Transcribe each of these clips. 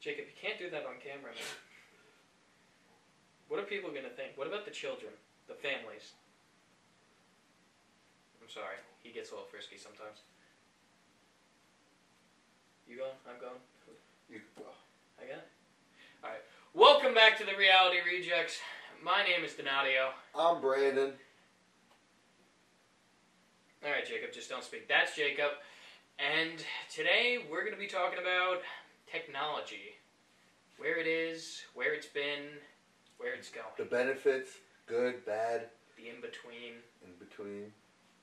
Jacob, you can't do that on camera, man. What are people gonna think? What about the children, the families? I'm sorry, he gets a little frisky sometimes. You going? I'm going. You go. I got it. All right. Welcome back to the Reality Rejects. My name is Donadio. I'm Brandon. All right, Jacob, just don't speak. That's Jacob. And today we're going to be talking about technology. Where it is, where it's been, where it's going. The benefits, good, bad, The in between, in between,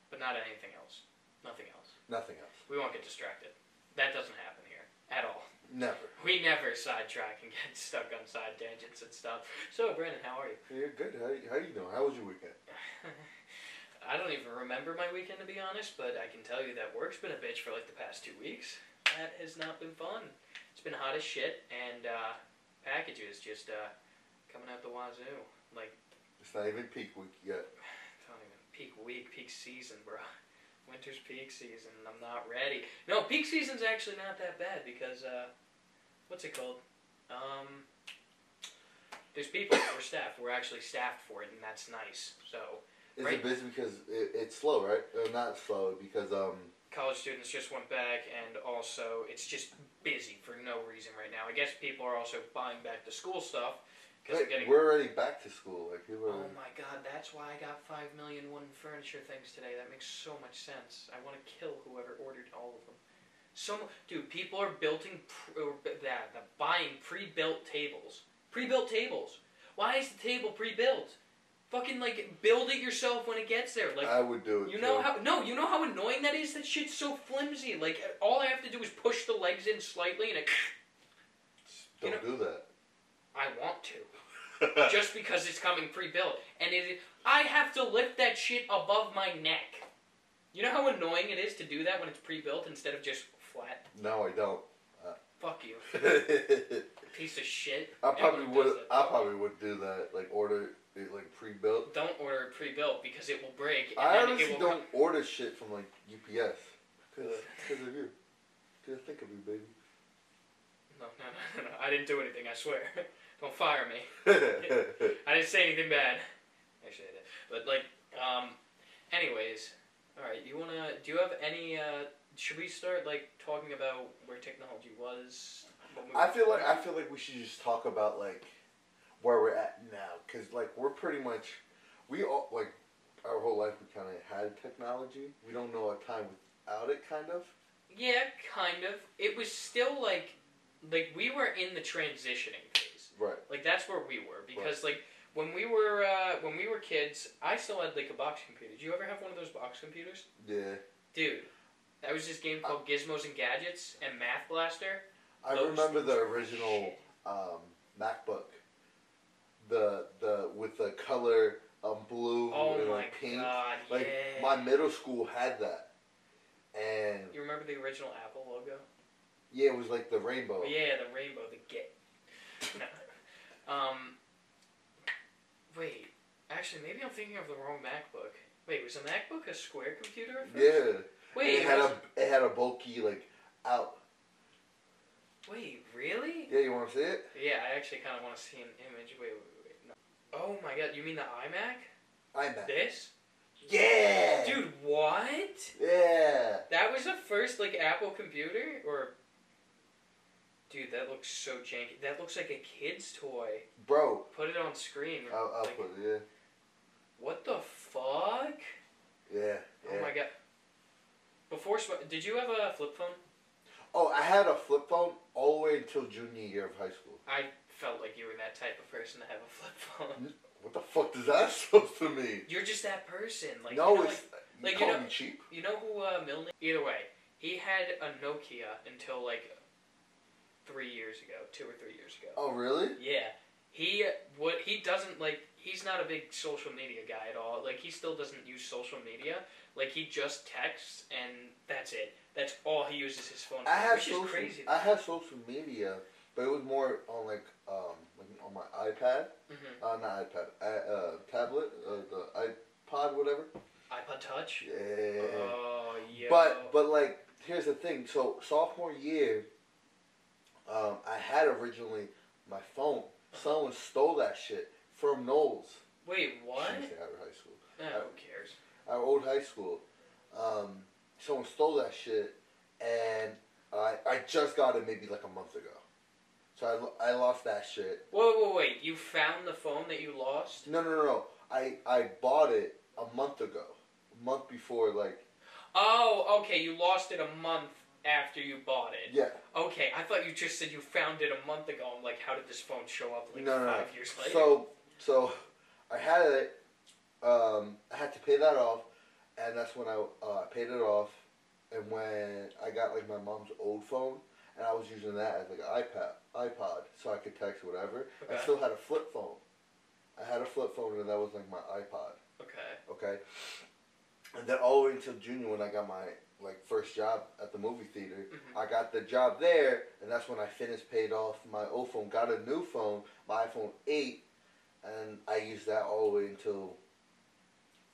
but not anything else. Nothing else. nothing else. We won't get distracted. That doesn't happen here at all. Never. We never sidetrack and get stuck on side tangents and stuff. So, Brandon, how are you? You're good. How, how you doing? How was your weekend? I don't even remember my weekend to be honest, but I can tell you that work's been a bitch for like the past two weeks. That has not been fun. It's been hot as shit, and uh, packages just uh, coming out the wazoo. Like, It's not even peak week yet. don't even peak week, peak season, bro. Winter's peak season. and I'm not ready. No, peak season's actually not that bad because uh, what's it called? Um, there's people. We're staffed. We're actually staffed for it, and that's nice. So Is Right. it busy because it, it's slow, right? Or not slow because um. College students just went back, and also it's just busy for no reason right now. I guess people are also buying back the school stuff because they're getting. we're already back to school. Like people. Oh my god, that's why I got five million one furniture things today. That makes so much sense. I want to kill whoever ordered all of them. So, mu- dude, people are building that buying pre-built tables. Pre-built tables. Why is the table pre-built? Fucking like build it yourself when it gets there. Like I would do it. you know too. how no, you know how annoying that is. That shit's so flimsy. Like all I have to do is push the legs in slightly, and it. Don't you do that. I want to, just because it's coming pre-built, and it. I have to lift that shit above my neck. You know how annoying it is to do that when it's pre-built instead of just flat. no, I don't. Uh, Fuck you, piece of shit. I probably would. I probably would do that. Like order it like pre-built. Don't order it pre-built because it will break. And I honestly don't order shit from like UPS because of you. Just think of you, baby. No, no, no, no, no. I didn't do anything. I swear. don't fire me. I didn't say anything bad. Actually, I did. But like, um, anyways, all right. You wanna? Do you have any? Uh, should we start like talking about where technology was? I feel like I feel like we should just talk about like where we're at now, cause like we're pretty much we all like our whole life we kind of had technology. We don't know a time without it, kind of. Yeah, kind of. It was still like, like we were in the transitioning phase. Right. Like that's where we were because like when we were uh, when we were kids, I still had like a box computer. Did you ever have one of those box computers? Yeah. Dude, that was this game called Gizmos and Gadgets and Math Blaster. I Those remember the original um, MacBook. The the with the color um, blue Oh and like pink. god, Like yeah. my middle school had that, and You remember the original Apple logo? yeah, it was like the rainbow. Yeah, the rainbow, the get. No. Um. Wait, actually, maybe I'm thinking of the wrong MacBook. Wait, was a MacBook a square computer at first? Yeah. Wait, it it had was- a it had a bulky like out. Wait, really? Yeah, you want to see it? Yeah, I actually kind of want to see an image. Wait, wait, wait. No. Oh my god, you mean the iMac? iMac. This? Yeah. Dude, what? Yeah. That was the first like Apple computer, or? Dude, that looks so janky. That looks like a kid's toy. Bro, Put it on screen. I'll, I'll Like, put it. yeah. What the fuck? Yeah. Yeah. Oh my god. Before, did you have a flip phone? Oh, I had a flip phone all the way until junior year of high school. I felt like you were that type of person to have a flip phone. What the fuck does that supposed to mean? You're just that person. Like no, you know, it's like, you like, you call know- me cheap. you know who uh, Milne. Either way, he had a Nokia until like three years ago, two or three years ago. Oh really? Yeah, he what he doesn't like. He's not a big social media guy at all. Like he still doesn't use social media. Like he just texts and that's it. That's all he uses his phone for, I have which social. is crazy. I have social media, but it was more on like um like on my iPad. hmm Uh, not iPad. I, uh, tablet. Uh, the iPod, whatever. iPod Touch. Yeah. Oh yeah. But but like here's the thing. So sophomore year, um, I had originally my phone. Someone stole that shit from Knowles. Wait, what? Say our high school. Eh, who cares? Our old high school. Um, someone stole that shit, and I I just got it maybe like a month ago. So I, I lost that shit. Whoa, whoa, wait! You found the phone that you lost? No, no, no, no. I I bought it a month ago. A month before, like Oh, okay. You lost it a month after you bought it. yeah. Okay, I thought you just said you found it a month ago. I'm like, how did this phone show up like No, no, no. five years later? So so I had it. Um, I had to pay that off, and that's when I uh, paid it off. And when I got like my mom's old phone, and I was using that as like an iPad, iPod, so I could text whatever. Okay. I still had a flip phone. I had a flip phone, and that was like my iPod. okay. Okay. And then all the way until junior, when I got my like first job at the movie theater, Mhm. I got the job there, and that's when I finished, paid off my old phone, got a new phone, my iPhone eight, and I used that all the way until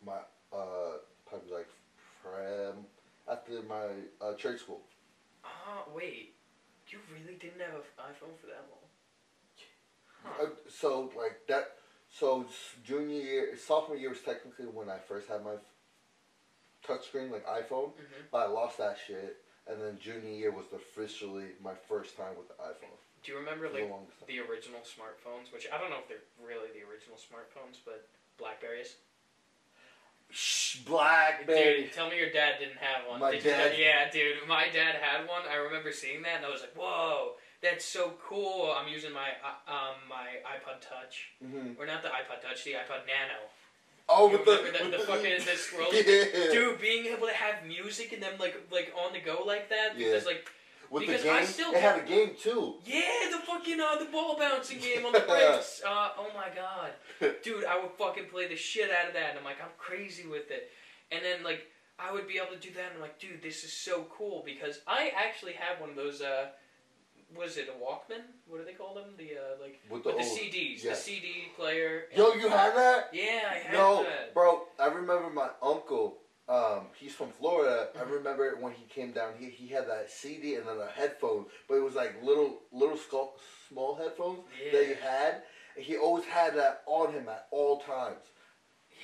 my uh probably like from after my uh, church school. Oh, wait. You really didn't have an iPhone for that long? Huh. Uh, so like that. So junior year, sophomore year was technically when I first had my touchscreen like iPhone, hmm but I lost that shit. And then junior year was officially my first time with the iPhone. Do you remember For the like the original smartphones? Which I don't know if they're really the original smartphones, but Blackberries. Blackberry. Dude, tell me your dad didn't have one. My dad- yeah, dude, my dad had one. I remember seeing that, and I was like, "Whoa, that's so cool!" I'm using my uh, um my iPod Touch, hmm or not the iPod Touch, the iPod Nano. Oh, You with the, the- with the fucking- the scroll? Yeah. Dude, being able to have music and then like like on the go like that because like with because the I still it had a game too. yeah, the fucking uh the ball bouncing game on the bricks. Uh, oh my god, dude, I would fucking play the shit out of that, and I'm like, I'm crazy with it. And then like I would be able to do that, and I'm like, dude, this is so cool because I actually have one of those. Uh, was it a Walkman? What do they call them? The uh, like With the with the old, CDs, yes. the CD player. Yo, you had that? Yeah, I had No, that. bro. I remember my uncle. Um, he's from Florida. I Mhm. remember when he came down here, he had that CD and then a headphone, but it was like little, little skull, small headphones that he had. He always had that on him at all times.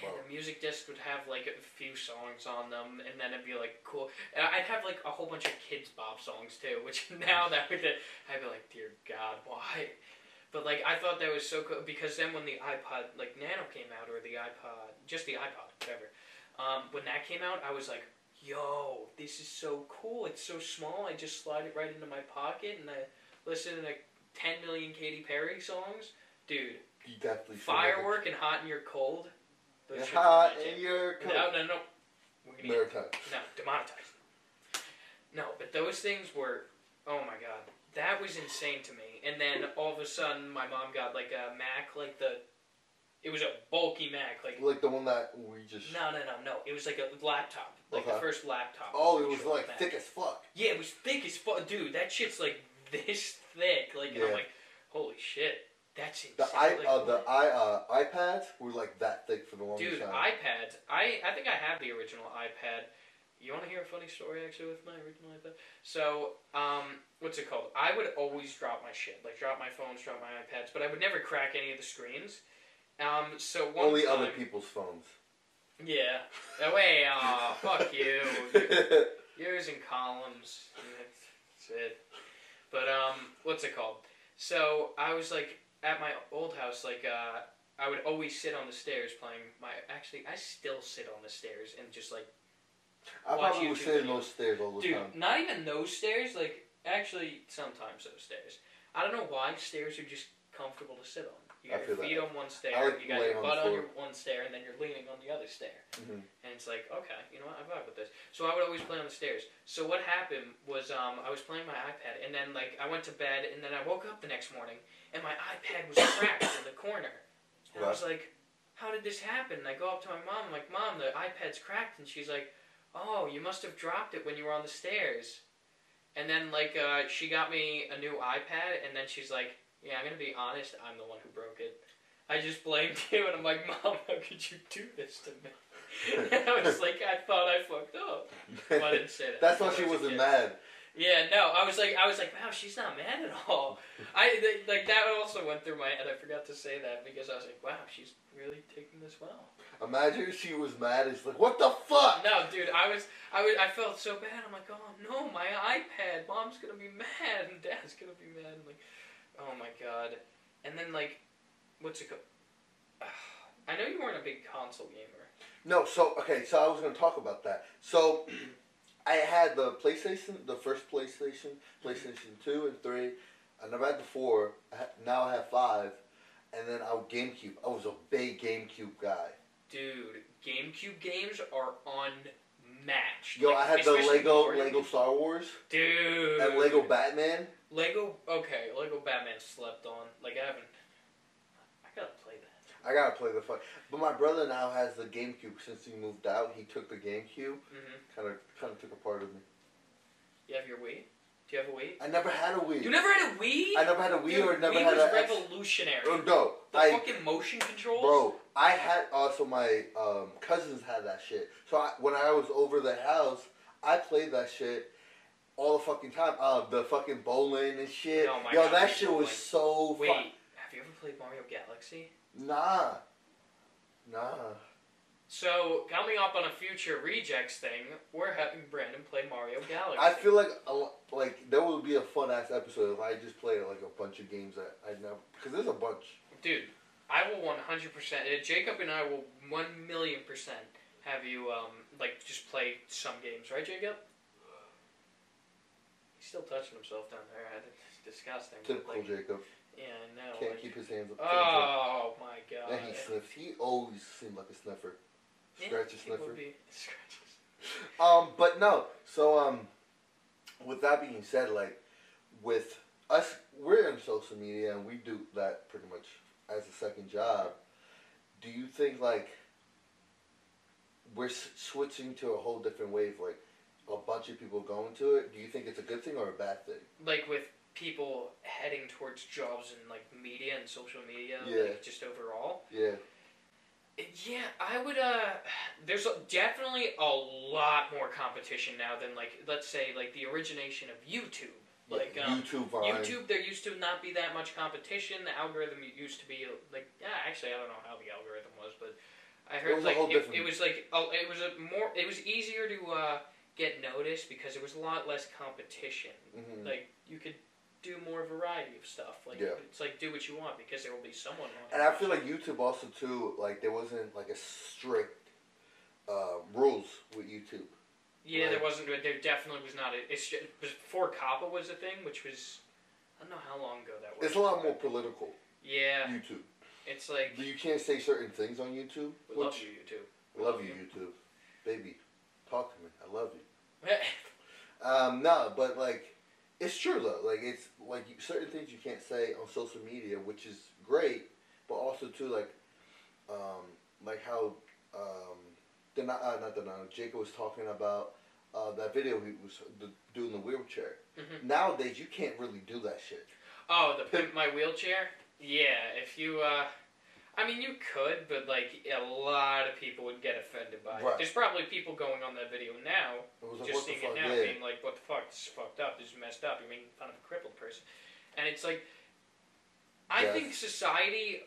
Yeah, the music disc would have like a few songs on them, and then it'd be like cool. And I'd have like a whole bunch of Kidz Bop songs too, which now that would I'd be like, dear God, why? But like I thought that was so cool because then when the iPod like Nano came out or the iPod, just the iPod, whatever, um, when that came out, I was like, yo, this is so cool. It's so small. I just slide it right into my pocket and I listen to like 10 million Katy Perry songs, dude. You definitely Firework and Hot and You're Cold. Those You're hot are legit. cold. No, no, no. We're gonna Maritime. no, demonetized. No, but those things were, oh my god, that was insane to me. And then all of a sudden, my mom got like a Mac, like the, it was a bulky Mac, like Like the one that we just. no, no, no, no. It was like a laptop, like the Okay. first laptop. Oh, it was like Mac. thick as fuck. Yeah, it was thick as fuck, dude. That shit's like this thick, like, and I'm Yeah. like, holy shit, that's insane. The i like, uh, the i uh, iPads were like that thick for the longest Dude, time. iPads. I I think I have the original iPad. You want to hear a funny story actually with my original iPad? So, um, what's it called? I would always drop my shit, like drop my phones, drop my iPads, but I would never crack any of the screens. Um, so one Only time, other people's phones. Yeah. Oh, way, aw, fuck you. Yours and columns. That's it. But um, what's it called? So I was like at my old house, like uh, I would always sit on the stairs playing my. Actually, I still sit on the stairs and just like, I Watch probably would YouTube sit in videos. those stairs all the dude, time. not even those stairs. Like, actually, sometimes those stairs. I don't know why stairs are just comfortable to sit on. You I got your feel feet that. on one stair, I like you got laying your on the butt on floor. your one stair, and then you're leaning on the other stair. Mhm. And it's like, okay, you know what, I vibe with this. So I would always play on the stairs. So what happened was um, I was playing my iPad, and then like I went to bed, and then I woke up the next morning, and my iPad was cracked in the corner. And I was like, how did this happen? And I go up to my mom, I'm like, Mom, the iPad's cracked, and she's like, Oh, you must have dropped it when you were on the stairs. And then like uh, she got me a new iPad, and then she's like, Yeah, I'm gonna be honest, I'm the one who broke it. I just blamed you, and I'm like, Mom, how could you do this to me? and I was like, I thought I fucked up. Well, I didn't say that. That's why she wasn't kid. mad. Yeah, no, I was like, I was like, wow, she's not mad at all. I th- like that also went through my head. I forgot to say that because I was like, wow, she's really taking this well. Imagine if she was mad. It's like, what the fuck? No, dude, I was, I was, I felt so bad. I'm like, oh no, my iPad. Mom's gonna be mad, and Dad's gonna be mad. I'm like, oh my god. And then like, what's it called? I know you weren't a big console gamer. No, so okay, so I was gonna talk about that. So I had the PlayStation, the first PlayStation, mm-hmm. PlayStation two and three. I never had the four. I ha- now I have five, and then I was GameCube. I was a big GameCube guy. Dude, GameCube games are unmatched. Yo, Like, I had the Lego Lego Star Wars Dude. and Lego Batman. Lego. Okay, Lego Batman slept on. Like I haven't. I gotta play that. I gotta play the fuck. But my brother now has the GameCube since he moved out. He took the GameCube, kind of kind of took a part of me. You have your Wii? Do you have a Wii? I never had a Wii. You never had a Wii? I never had a Wii Dude, or never Wii had was a. Revolutionary. Oh, no, the I fucking motion controls. Bro, I had also my um, cousins had that shit. So I, when I was over the house, I played that shit all the fucking time. Uh, the fucking bowling and shit. Oh my Yo, God, that shit was so Wait, fun. have you ever played Mario Galaxy? Nah, nah. So coming up on a future rejects thing, we're having Brandon play Mario Galaxy. I feel like a, like there would be a fun ass episode if I just played like a bunch of games that I never because there's a bunch. Dude, I will 100%. Uh, Jacob and I will 1 million percent have you, um, like, just play some games, right, Jacob? He's still touching himself down there. I disgusting. but, Typical like, Jacob Yeah, I know. can't like- keep his hands up. oh my god. And he sniffs. He always seemed like a sniffer. Yeah, Scratch a he would sniffer. be- Scratches. Um, but no. So um, with that being said, like with us, we're in social media and we do that pretty much as a second job. Do you think like we're s- switching to a whole different wave? Like a bunch of people going to it. Do you think it's a good thing or a bad thing? Like with people heading towards jobs in like media and social media, Yeah. like just overall. Yeah. Yeah, I would. Uh, there's definitely a lot more competition now than like let's say like the origination of YouTube. Like um, YouTube, Vine. YouTube, there used to not be that much competition. The algorithm used to be like, yeah, actually, I don't know how the algorithm was, but I heard was a like it, it was like oh, it was a more, it was easier to uh, get noticed because there was a lot less competition. Mhm. Like you could do more variety of stuff. Like Yeah. it's like do what you want because there will be someone. And I feel like YouTube also too, like there wasn't like a strict uh, rules with YouTube. Yeah, Right. there wasn't. There definitely was not. A, it's just, it was before COPPA was a thing, which was I don't know how long ago that was. It's a lot more political. Yeah, YouTube. it's like You can't say certain things on YouTube. we love you, YouTube. Love you, YouTube. Baby, talk to me. I love you. Um, no, but like, it's true though. Like, it's like you, certain things you can't say on social media, which is great, but also too like, um, like how um, Dena- uh, not Denano, Jacob was talking about uh, that video he was the, doing the wheelchair. Mhm. Nowadays, you can't really do that shit. Oh, the pimp my wheelchair. Yeah, if you. uh I mean, you could, but like a lot of people would get offended by Right. it. There's probably people going on that video now, It was like, just seeing it now, Yeah. being like, "What the fuck? This is fucked up. This is messed up. You're making fun of a crippled person," and it's like, I Yes. think society,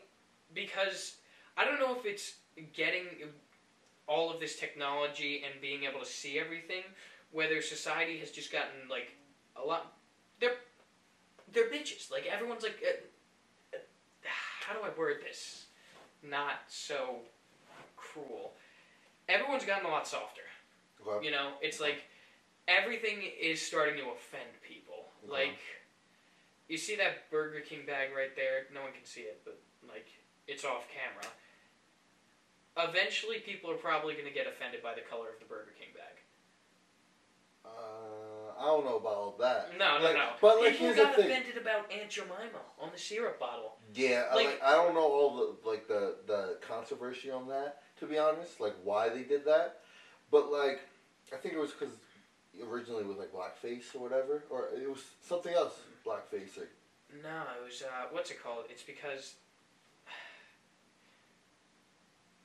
because I don't know if it's getting all of this technology and being able to see everything, whether society has just gotten like a lot. They're they're bitches. Like everyone's like, uh, uh, how do I word this? Not so cruel. Everyone's gotten a lot softer. Okay. You know, it's like everything is starting to offend people. Okay. Like, you see that Burger King bag right there? No one can see it, but like, it's off camera. Eventually, people are probably going to get offended by the color of the Burger King bag. Uh, I don't know about all that. No, no, Like, no. but, like, people here's the got thing. offended about Aunt Jemima on the syrup bottle. Yeah, I Like- like, I don't know all the like the the controversy on that to be honest, like why they did that, but like I think it was because originally it was like blackface or whatever, or it was something else blackface. No, it was uh, what's it called? It's because I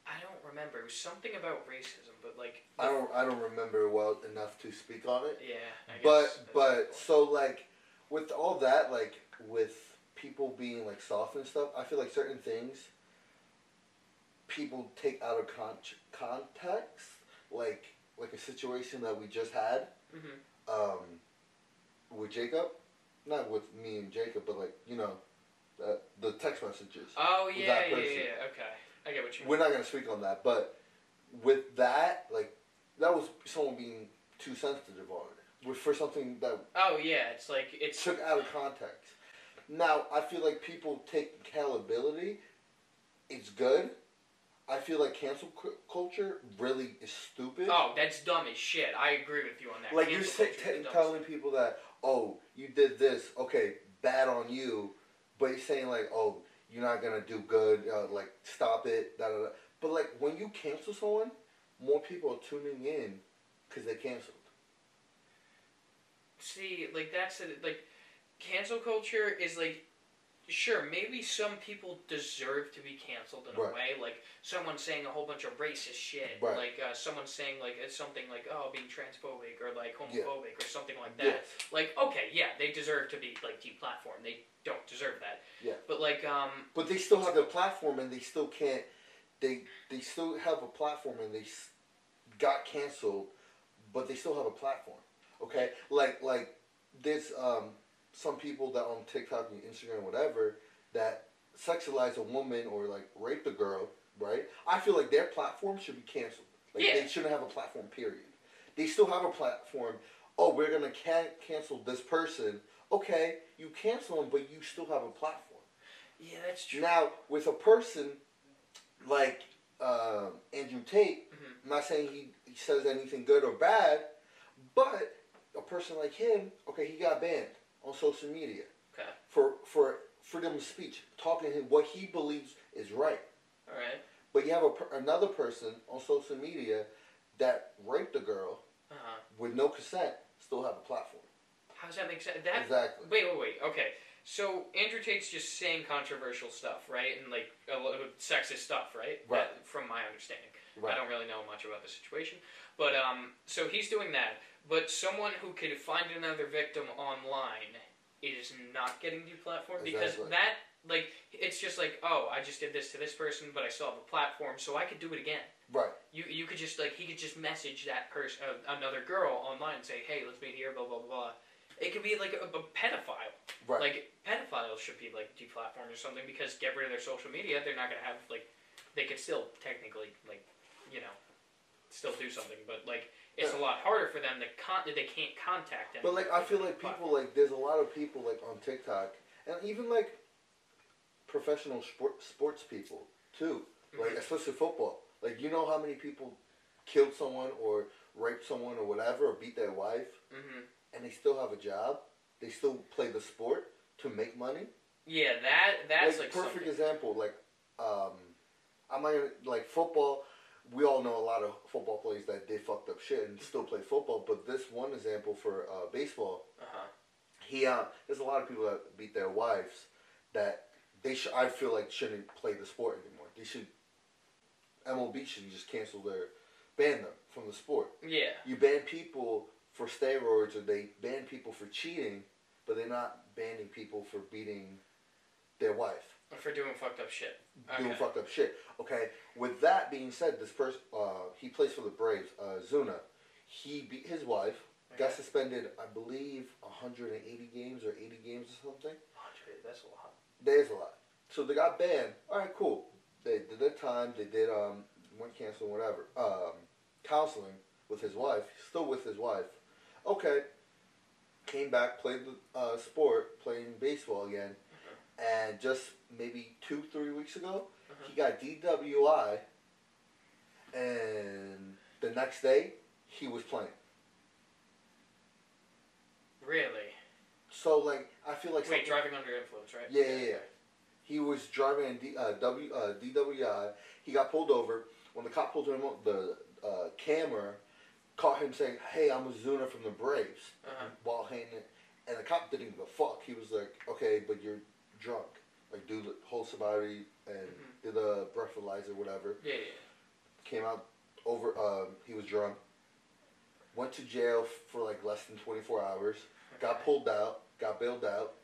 I don't remember. It was something about racism, but like. I don't I don't remember well enough to speak on it. Yeah. I guess But but a good point. so like with all that like with people being like soft and stuff, I feel like certain things people take out of con- context, like like a situation that we just had Mhm. um, with Jacob, not with me and Jacob, but like you know, the, the text messages. Oh yeah, yeah, yeah. Okay, I get what you mean. We're not gonna speak on that, but with that, like that was someone being too sensitive on it. With for something that Oh yeah, it's like it's took out of context. Now I feel like people take accountability. It's good. I feel like cancel cu- culture really is stupid. oh that's dumb as shit. I agree with you on that. like you're Cancel t- t- telling people that oh you did this okay bad on you, but you're saying like oh you're not gonna do good uh, like stop it da, da, da. But like when you cancel someone, more people are tuning in because they canceled. See, like that's a, like cancel culture is like sure maybe some people deserve to be canceled in Right. a way like someone saying a whole bunch of racist shit Right. like uh, someone saying like it's something like oh being transphobic or like Yeah. homophobic or something like that Yes. like okay yeah they deserve to be like deplatformed they don't deserve that Yeah. but like um But they still have their platform, and they still can't. They they still have a platform, and they got canceled, but they still have a platform. Okay, like like this um some people that on TikTok and Instagram, whatever, that sexualize a woman or like rape a girl. Right? I feel like their platform should be canceled. Like Yeah. they shouldn't have a platform. Period. They still have a platform. Oh, we're gonna can- cancel this person. Okay, you cancel them, but you still have a platform. yeah that's true Now, with a person like um, Andrew Tate, Mhm. I'm not saying he, he says anything good or bad, but a person like him, okay, he got banned on social media okay for for freedom of speech, talking him what he believes is right. all right But you have a, another person on social media that raped a girl uh-huh with no consent, still have a platform. how does that make sense that exactly. Wait, wait, wait. Okay. So Andrew Tate's just saying controversial stuff, right? And like a of sexist stuff, right? Right. That- from my understanding, I don't really know much about the situation, but um, so he's doing that. But someone who could find another victim online is not getting deplatformed because Exactly. that, like, it's just like, oh, I just did this to this person, but I still have a platform, so I could do it again. Right. You you could just like he could just message that person uh, another girl online and say, hey, let's meet here, blah blah blah. blah. It could be like a, a pedophile. Right. Like pedophiles should be like deplatformed or something because get rid of their social media. They're not gonna have like they could still technically like you know still do something, but like it's a lot harder for them to con they can't contact them. But like I feel like people like there's a lot of people like on TikTok and even like professional sport, sports people too. Like Mhm. especially football. Like you know how many people killed someone or raped someone or whatever or beat their wife hmm and they still have a job. They still play the sport to make money. Yeah, that that's like, like, perfect something. example. Like um, I'm not gonna like football. We all know a lot of football players that did fucked up shit and still play football. But this one example for uh, baseball, Uh-huh. he uh, there's a lot of people that beat their wives that they should I feel like shouldn't play the sport anymore. They should MLB should just cancel their ban them from the sport. Yeah. You ban people for steroids or they ban people for cheating, but they're not banning people for beating their wife For doing fucked up shit. doing Okay. fucked up shit. Okay. With that being said, this person uh, he plays for the Braves. Uh, Ozuna, he beat his wife. Got Okay. suspended, I believe, 180 games or 80 games or something. Shit, that's a lot. There's a lot. So they got banned. All right, cool. They did their time. They did um went canceling whatever. Um, counseling with his wife. Still with his wife. Okay. Came back, played the uh, sport, playing baseball again, and just maybe two, three weeks ago, Mhm. he got DWI, and the next day he was playing. Really? So like, I feel like Wait, driving under influence, right? Yeah, yeah, yeah. He was driving in D, uh, w, uh, DWI. He got pulled over. When the cop pulled him up, the uh, camera caught him saying, "Hey, I'm Ozuna from the Braves," Uh-huh. while hanging it. And the cop didn't give a fuck. He was like, "Okay, but you're drunk. Like, do the whole sobriety and Mhm. do the breathalyzer, whatever." Yeah, yeah. came out over. Um, he was drunk. Went to jail for like less than 24 hours. Got pulled out. Got bailed out,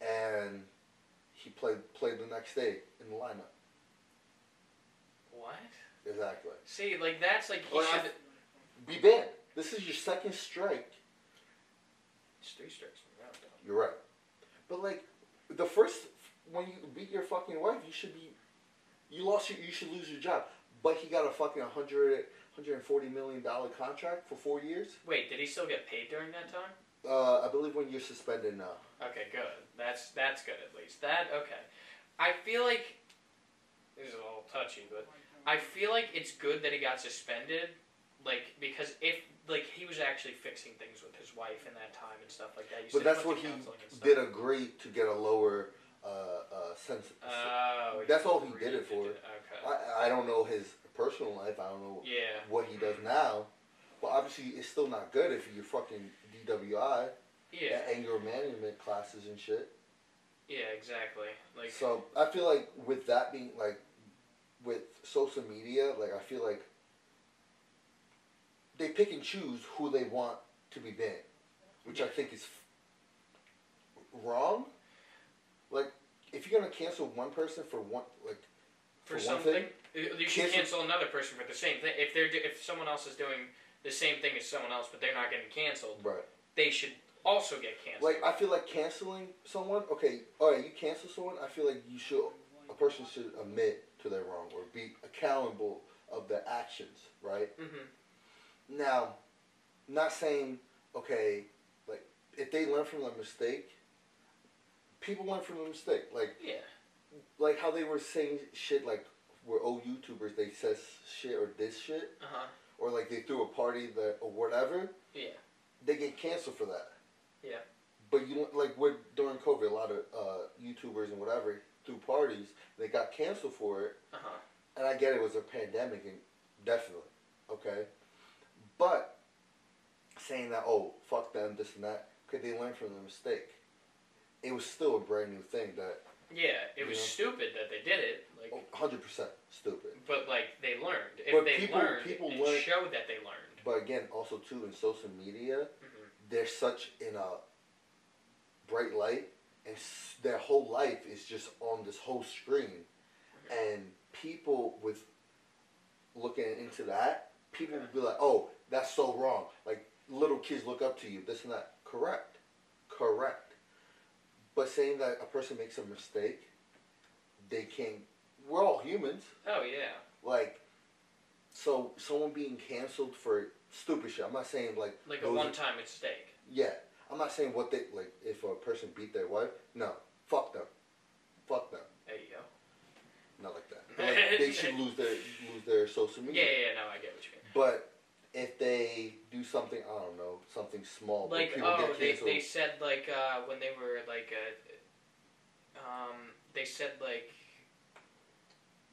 and he played played the next day in the lineup. What? Exactly. See, like that's like he Well, should. Be banned. This is your second strike. It's three strikes. You're right. But like the first when you beat your fucking wife, you should be you lost your you should lose your job. But he got a fucking 100 140 million dollar contract for 4 years. Wait, did he still get paid during that time? Uh, I believe when you're suspended now. Okay, good. That's that's good at least. That okay. I feel like this is a little touchy, but I feel like it's good that he got suspended, like because if like he was actually fixing things with his wife in that time and stuff like that. You But that's what he counseling and stuff. did agree to get a lower uh, uh, sentence. Oh, That's all he did it for. do- Okay. I, I don't know his personal life. I don't know yeah. what he does now. But obviously, it's still not good if you're fucking DWI, Yeah. anger management classes and shit. Yeah. Exactly. Like. So I feel like with that being like with social media, like I feel like they pick and choose who they want to be banned, which I think is f- wrong. Like if you're gonna cancel one person for one like for, for something, thing, you should cancel- another person for the same thing. If they're if someone else is doing the same thing as someone else, but they're not getting canceled, right. they should also get canceled. Like I feel like canceling someone. Okay, all right, you cancel someone. I feel like you should a person should admit to their wrong or be accountable of their actions. Right. hmm Now, not saying okay, like if they learn from their mistake, people learn from the mistake. Like Yeah. like how they were saying shit like were old YouTubers they says shit or this shit Uh huh. or like they threw a party that or whatever. Yeah. They get canceled for that. Yeah. But you like with during COVID, a lot of uh, YouTubers and whatever threw parties. They got canceled for it, Uh huh. and I get it was a pandemic, and definitely okay. But saying that, oh fuck them, this and that, could they learn from their mistake? It was still a brand new thing that Yeah. It was Yeah. stupid that they did it. Like. oh, hundred percent stupid. But like they learned. If But they people- learned, people it learn- showed that they learned. But again, also too in social media, hmm they're such in a bright light, and s- their whole life is just on this whole screen, and people with looking into that, people would be like, "Oh, that's so wrong." Like little kids look up to you, this and that. Correct, correct. But saying that a person makes a mistake, they can't. We're all humans. Oh yeah. Like, so someone being canceled for stupid shit. I'm not saying like Like a one-time mistake. yeah, I'm not saying what they like. If a person beat their wife, no, fuck them, fuck them. There you go. Not like that. Like, they should lose their lose their social Yeah, media. yeah, yeah. No, I get what you mean. But if they do something, I don't know, something small, but Like, people oh, get they, canceled. they said like uh, when they were like, uh, um, they said like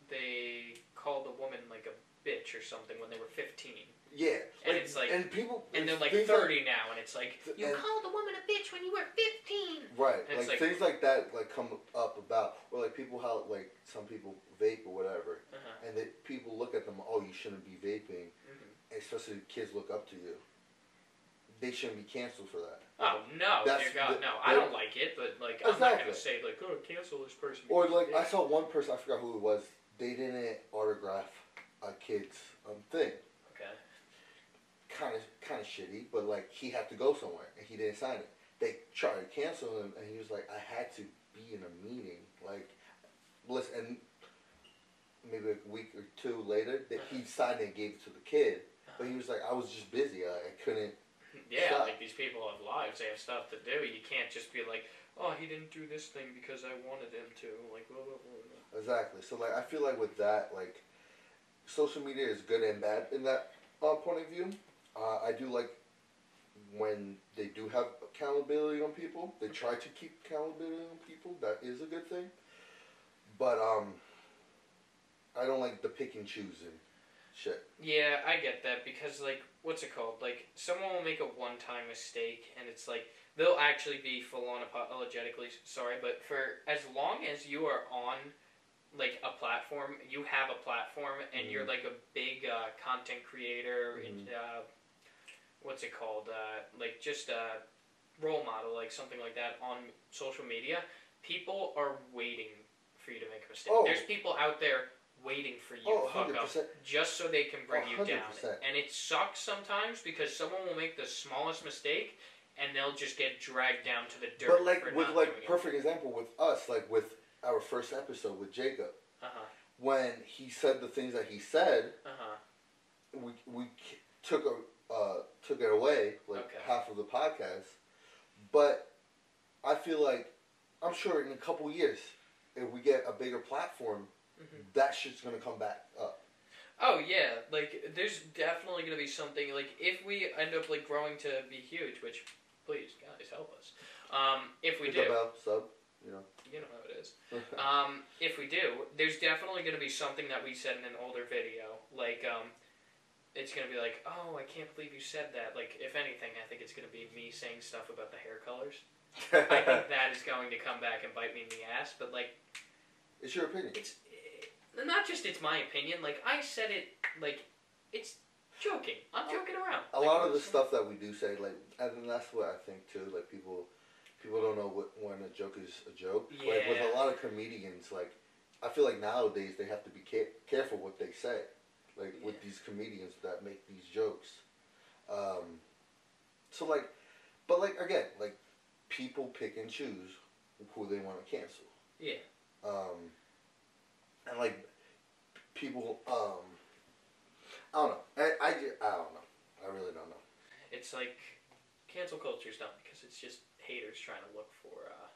they called a woman like a bitch or something when they were fifteen, yeah, and it's like- and people and they're like things thirty now, and it's like Th- you and- called a woman a bitch when you were fifteen. Right, And it's like, like- things like that, like come up about, or like people how like some people vape or whatever, Uh-huh. and that people look at them, oh, you shouldn't be vaping. Especially kids look up to you. They shouldn't be canceled for that. Oh no, That's dear God, the- no! I don't like it, but like I'm not gonna say like, oh, cancel this person. Or like I saw one person, I forgot who it was. They didn't autograph a kid's um, thing. Okay. Kind of, kind of shitty, but like he had to go somewhere and he didn't sign it. They tried to cancel him, and he was like, "I had to be in a meeting." Like, listen, and maybe a week or two later, that he signed it and gave it to the kid. But he was like, "I was just busy. I, I couldn't." Yeah, Stop. like these people have lives; they have stuff to do. You can't just be like, oh, he didn't do this thing because I wanted him to. Like, blah, blah, blah. Exactly. So like I feel like with that, like social media is good and bad in that uh, point of view. Uh, I do like when they do have accountability on people. They try to keep accountability on people. That is a good thing. But um, I don't like the pick and choose and shit. Yeah, I get that because like, what's it called? Like, someone will make a one-time mistake, and it's like they'll actually be full-on apologetically sorry. But for as long as you are on like a platform, you have a platform, and you're like a big uh, content creator, and uh, what's it called? Uh, like just a role model, like something like that on social media. People are waiting for you to make a mistake. Oh. There's people out there waiting for you Oh, to fuck 100%. just so they can bring Oh, you down. And it sucks sometimes because someone will make the smallest mistake and they'll just get dragged down to the dirt. But like with like doing it. perfect example with us, like with our first episode with Jacob, Uh-huh. when he said the things that he said, Uh-huh. we we took a uh, took it away like Okay. half of the podcast. But I feel like I'm sure in a couple years, if we get a bigger platform, Mhm. that shit's gonna come back up. Oh yeah, like there's definitely gonna be something like if we end up like growing to be huge, which please guys help us. Um, if we do, bell, sub, you know. you know how it is. Um, if we do, there's definitely gonna be something that we said in an older video, like um, it's gonna be like, oh, I can't believe you said that. Like if anything, I think it's gonna be me saying stuff about the hair colors. I think that is going to come back and bite me in the ass. But like it's your opinion. it's not just it's my opinion. Like I said it, like it's joking. I'm joking around. a Like, lot of the it's- stuff that we do say, like, and that's what I think too. Like people, people don't know what when a joke is a joke. Like with a lot of comedians, like I feel like nowadays they have to be ca- careful what they say. Like with these comedians that make these jokes. Um, so like, but like again, like people pick and choose who they want to cancel. Yeah. Um, and like people, um, I don't know. I, I, I don't know. I really don't know. It's like cancel culture is dumb because it's just haters trying to look for uh,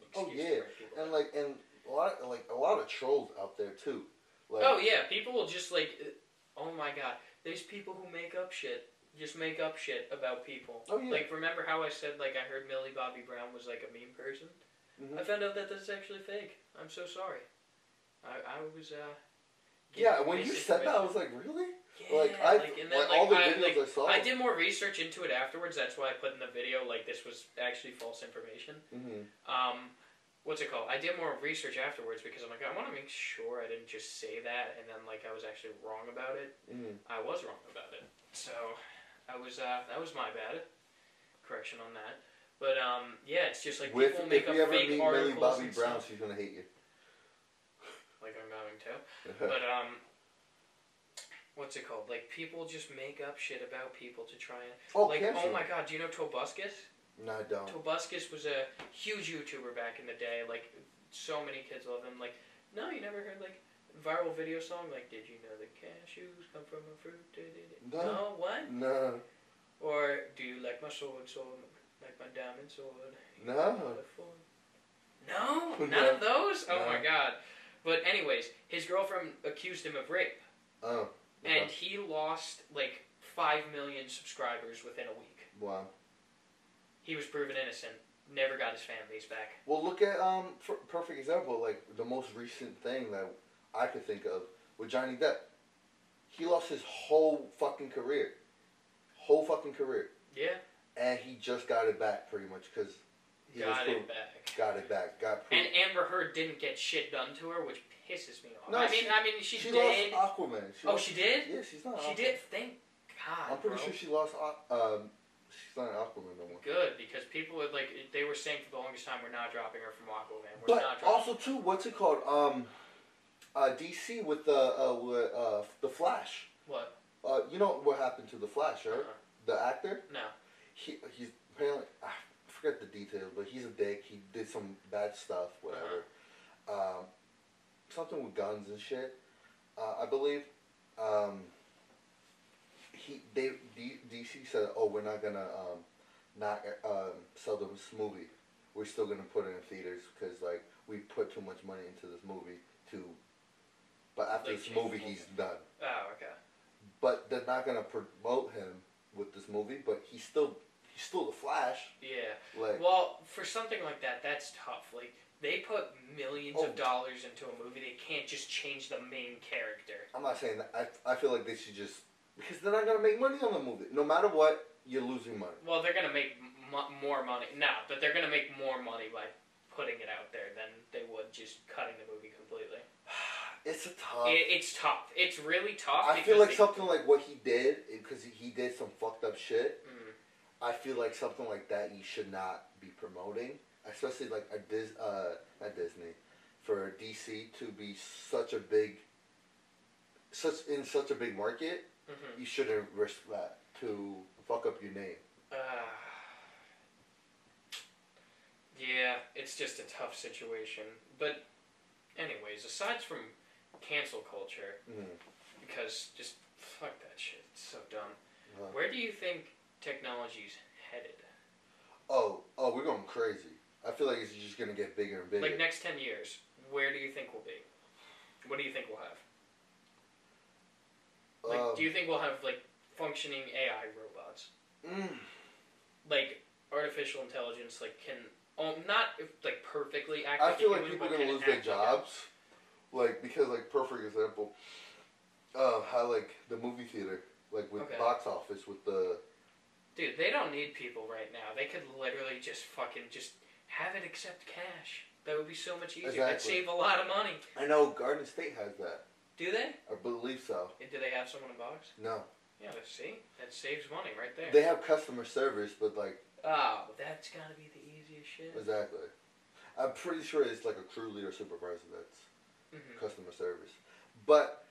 an Oh, yeah. And like and a lot like a lot of trolls out there too. Like, oh yeah, people will just like, uh, oh my god, there's people who make up shit. Just make up shit about people. Oh, yeah. Like remember how I said like I heard Millie Bobby Brown was like a meme person? Mhm. I found out that that's actually fake. I'm so sorry. I I was uh. yeah. When you said that, I was like, really? Yeah, like I and like, all the I, videos like, I saw. I did more research into it afterwards. That's why I put in the video like this was actually false information. hmm Um, what's it called? I did more research afterwards because I'm like I want to make sure I didn't just say that and then like I was actually wrong about it. hmm I was wrong about it. So I was uh that was my bad. Correction on that. But um yeah, it's just like With people if make up we ever fake meet Millie Bobby Brown, stuff. she's gonna hate you. Like I'm going to. But um, what's it called? Like people just make up shit about people to try and oh, like. cancel Oh my god, do you know Tobuscus? No, I don't. Tobuscus was a huge YouTuber back in the day. Like so many kids love him. Like no, you never heard like viral video song like Did you know the cashews come from a fruit? No. no what? No. Or do you like my sword, sword, like my diamond sword? No. know how to form- No, none No. of those. Oh No. my god. But anyways, his girlfriend accused him of rape. Oh. And he lost like 5 million subscribers within a week. Wow. He was proven innocent. Never got his fan base back. Well, look at um perfect example, like the most recent thing that I could think of with Johnny Depp. He lost his whole fucking career, whole fucking career, Yeah, and he just got it back pretty much because he got it back. got it back, got. Pro- And Amber Heard didn't get shit done to her, which pisses me off. No, I mean, she- I mean, she, she did. lost Aquaman. She oh, lost, she did. Yeah, she's not. She Aquaman. did. Thank God. I'm pretty bro. sure she lost. Um, she's not Aquaman no more. Good because people would like they were saying for the longest time we're not dropping her from Aquaman. We're But not dropping. also too, what's it called? Um, uh, DC with the uh, with, uh, the Flash. what? Uh, you know what happened to the Flash, right? Uh-uh. The actor. No. He he's apparently I forget the details, but he's a dick. He did some bad stuff, whatever. Uh-huh. Um, something with guns and shit. Uh, I believe. Um, he they D, DC said, "Oh, we're not gonna um, not um, sell this movie. We're still gonna put it in theaters because like we put too much money into this movie to." But after Like this movie, he's done. Oh, okay. But they're not gonna promote him with this movie. But he's still he's still the Flash. Yeah. Like Well, for something like that, that's tough. Like they put millions Oh. of dollars into a movie. They can't just change the main character. I'm not saying that. I I feel like they should just because they're not gonna make money on the movie. No matter what, you're losing money. Well, they're gonna make m- more money. No, but they're gonna make more money by putting it out there than they would just cutting the movie completely. it's a tough. It, it's tough. It's really tough. I feel like they- something like what he did, because he, he did some fucked up shit. I feel like something like that you should not be promoting, especially like a Dis uh not Disney, for DC to be such a big, such in such a big market. mhm. You shouldn't risk that to fuck up your name. Uh, yeah, it's just a tough situation. But, anyways, aside from cancel culture, Mm. because just fuck that shit, it's so dumb. Uh, Where do you think technology's headed? oh, oh, we're going crazy. I feel like it's just gonna get bigger and bigger. Like next ten years, where do you think we'll be? What do you think we'll have? Like, Um, do you think we'll have like functioning AI robots? mm, like artificial intelligence like can um not if, like perfectly act I feel like human, people are gonna lose their act like jobs, like because like perfect example, uh, how like the movie theater, like with Okay. box office with the dude they don't need people right now. They could literally just fucking just have it accept cash. That would be so much easier. That'd save a lot of money. I know Garden State has that. do they? I believe so. And do they have someone in box? No, yeah let's see. That saves money right there. They have customer service, but like oh that's gotta be the easiest shit. Exactly. I'm pretty sure it's like a crew leader supervisor that's hmm customer service. But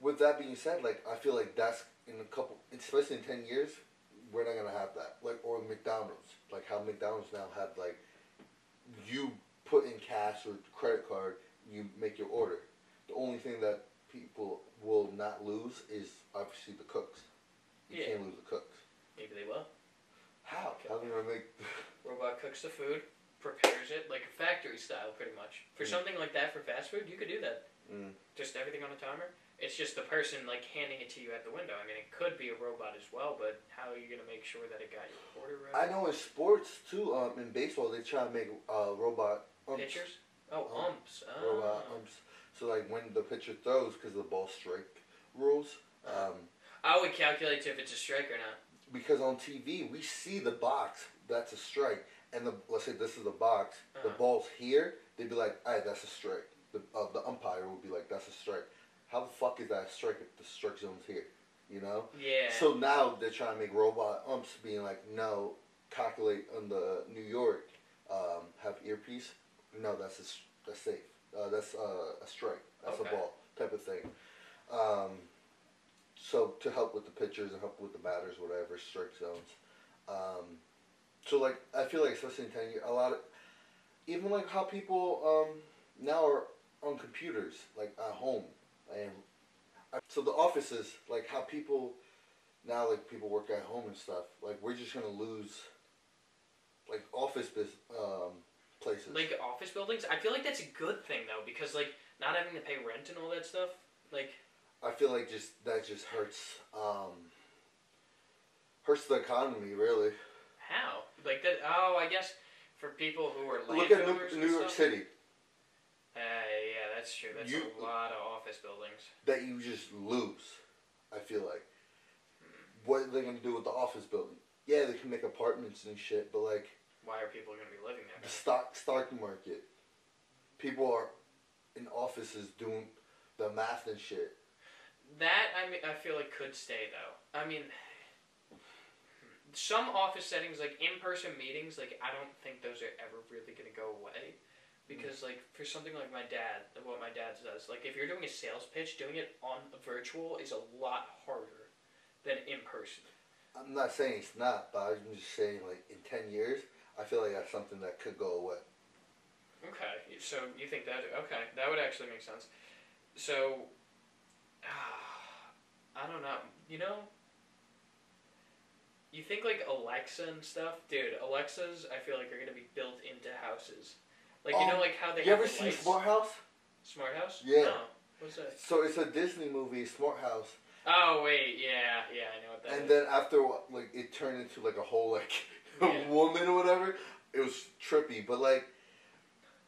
with that being said, like I feel like that's in a couple, especially in ten years, we're not gonna have that. Like or McDonald's, like how McDonald's now have like you put in cash or credit card, you make your order. The only thing that people will not lose is obviously the cooks. You Yeah. can't lose the cooks. maybe they will How? How are they gonna make? robot cooks the food prepares it like a factory style pretty much for Mm. something like that for fast food you could do that Mm. just everything on a timer. It's just the person like handing it to you at the window. I mean, it could be a robot as well, but how are you gonna make sure that it got your order right? I know in sports too. Um, in baseball, they try to make uh, robot umps. Pitchers? Oh, Um, umps. Oh. robot umps. So like when the pitcher throws, because the ball strike rules, um, I would calculate if it's a strike or not. because on TV we see the box that's a strike, and the let's say this is the box, the Uh-huh. ball's here, they'd be like, "Alright, that's a strike." The uh, the umpire would be like, "That's a strike." How the fuck is that a strike if the strike zone's here? You know. Yeah. So now they're trying to make robot umps being like, no, calculate on the New York, um, have earpiece. No, that's a, that's safe. Uh, that's uh, a strike. That's Okay. a ball type of thing. Um, so to help with the pitchers and help with the batters, whatever strike zones. Um, so like I feel like especially in ten years, a lot of even like how people um, now are on computers like at home and so the offices like how people now like people work at home and stuff like we're just gonna lose like office um, places like office buildings, I feel like that's a good thing though, because like not having to pay rent and all that stuff. Like, i feel like just that just hurts um, hurts the economy really how? Like that? Oh, I guess for people who are like look at new, new york stuff. city that's true. That's You- a lot of office buildings. that you just lose i feel like what are they gonna do with the office building yeah they can make apartments and shit but like Why are people going to be living there? the stock stock market. People are in offices doing the math and shit. That I mean, I feel like could stay though. I mean, some office settings like in-person meetings, like I don't think those are ever really going to go away. Because like for something like my dad, what my dad does, like if you're doing a sales pitch, doing it on virtual is a lot harder than in person. I'm not saying it's not, but I'm just saying like in ten years, I feel like that's something that could go away. Okay, so you think that? Okay, that would actually make sense. So, I don't know. You know, you think like Alexa and stuff, dude. Alexas, I feel like are gonna be built into houses. Like you Um, know, like how they you ever seen lights. Smart House? Smart house? Yeah. No. What's that? So it's a Disney movie, Smart House, Oh wait, yeah, yeah, I know what that and is. then after like it turned into like a whole like Yeah. woman or whatever. It was trippy, but like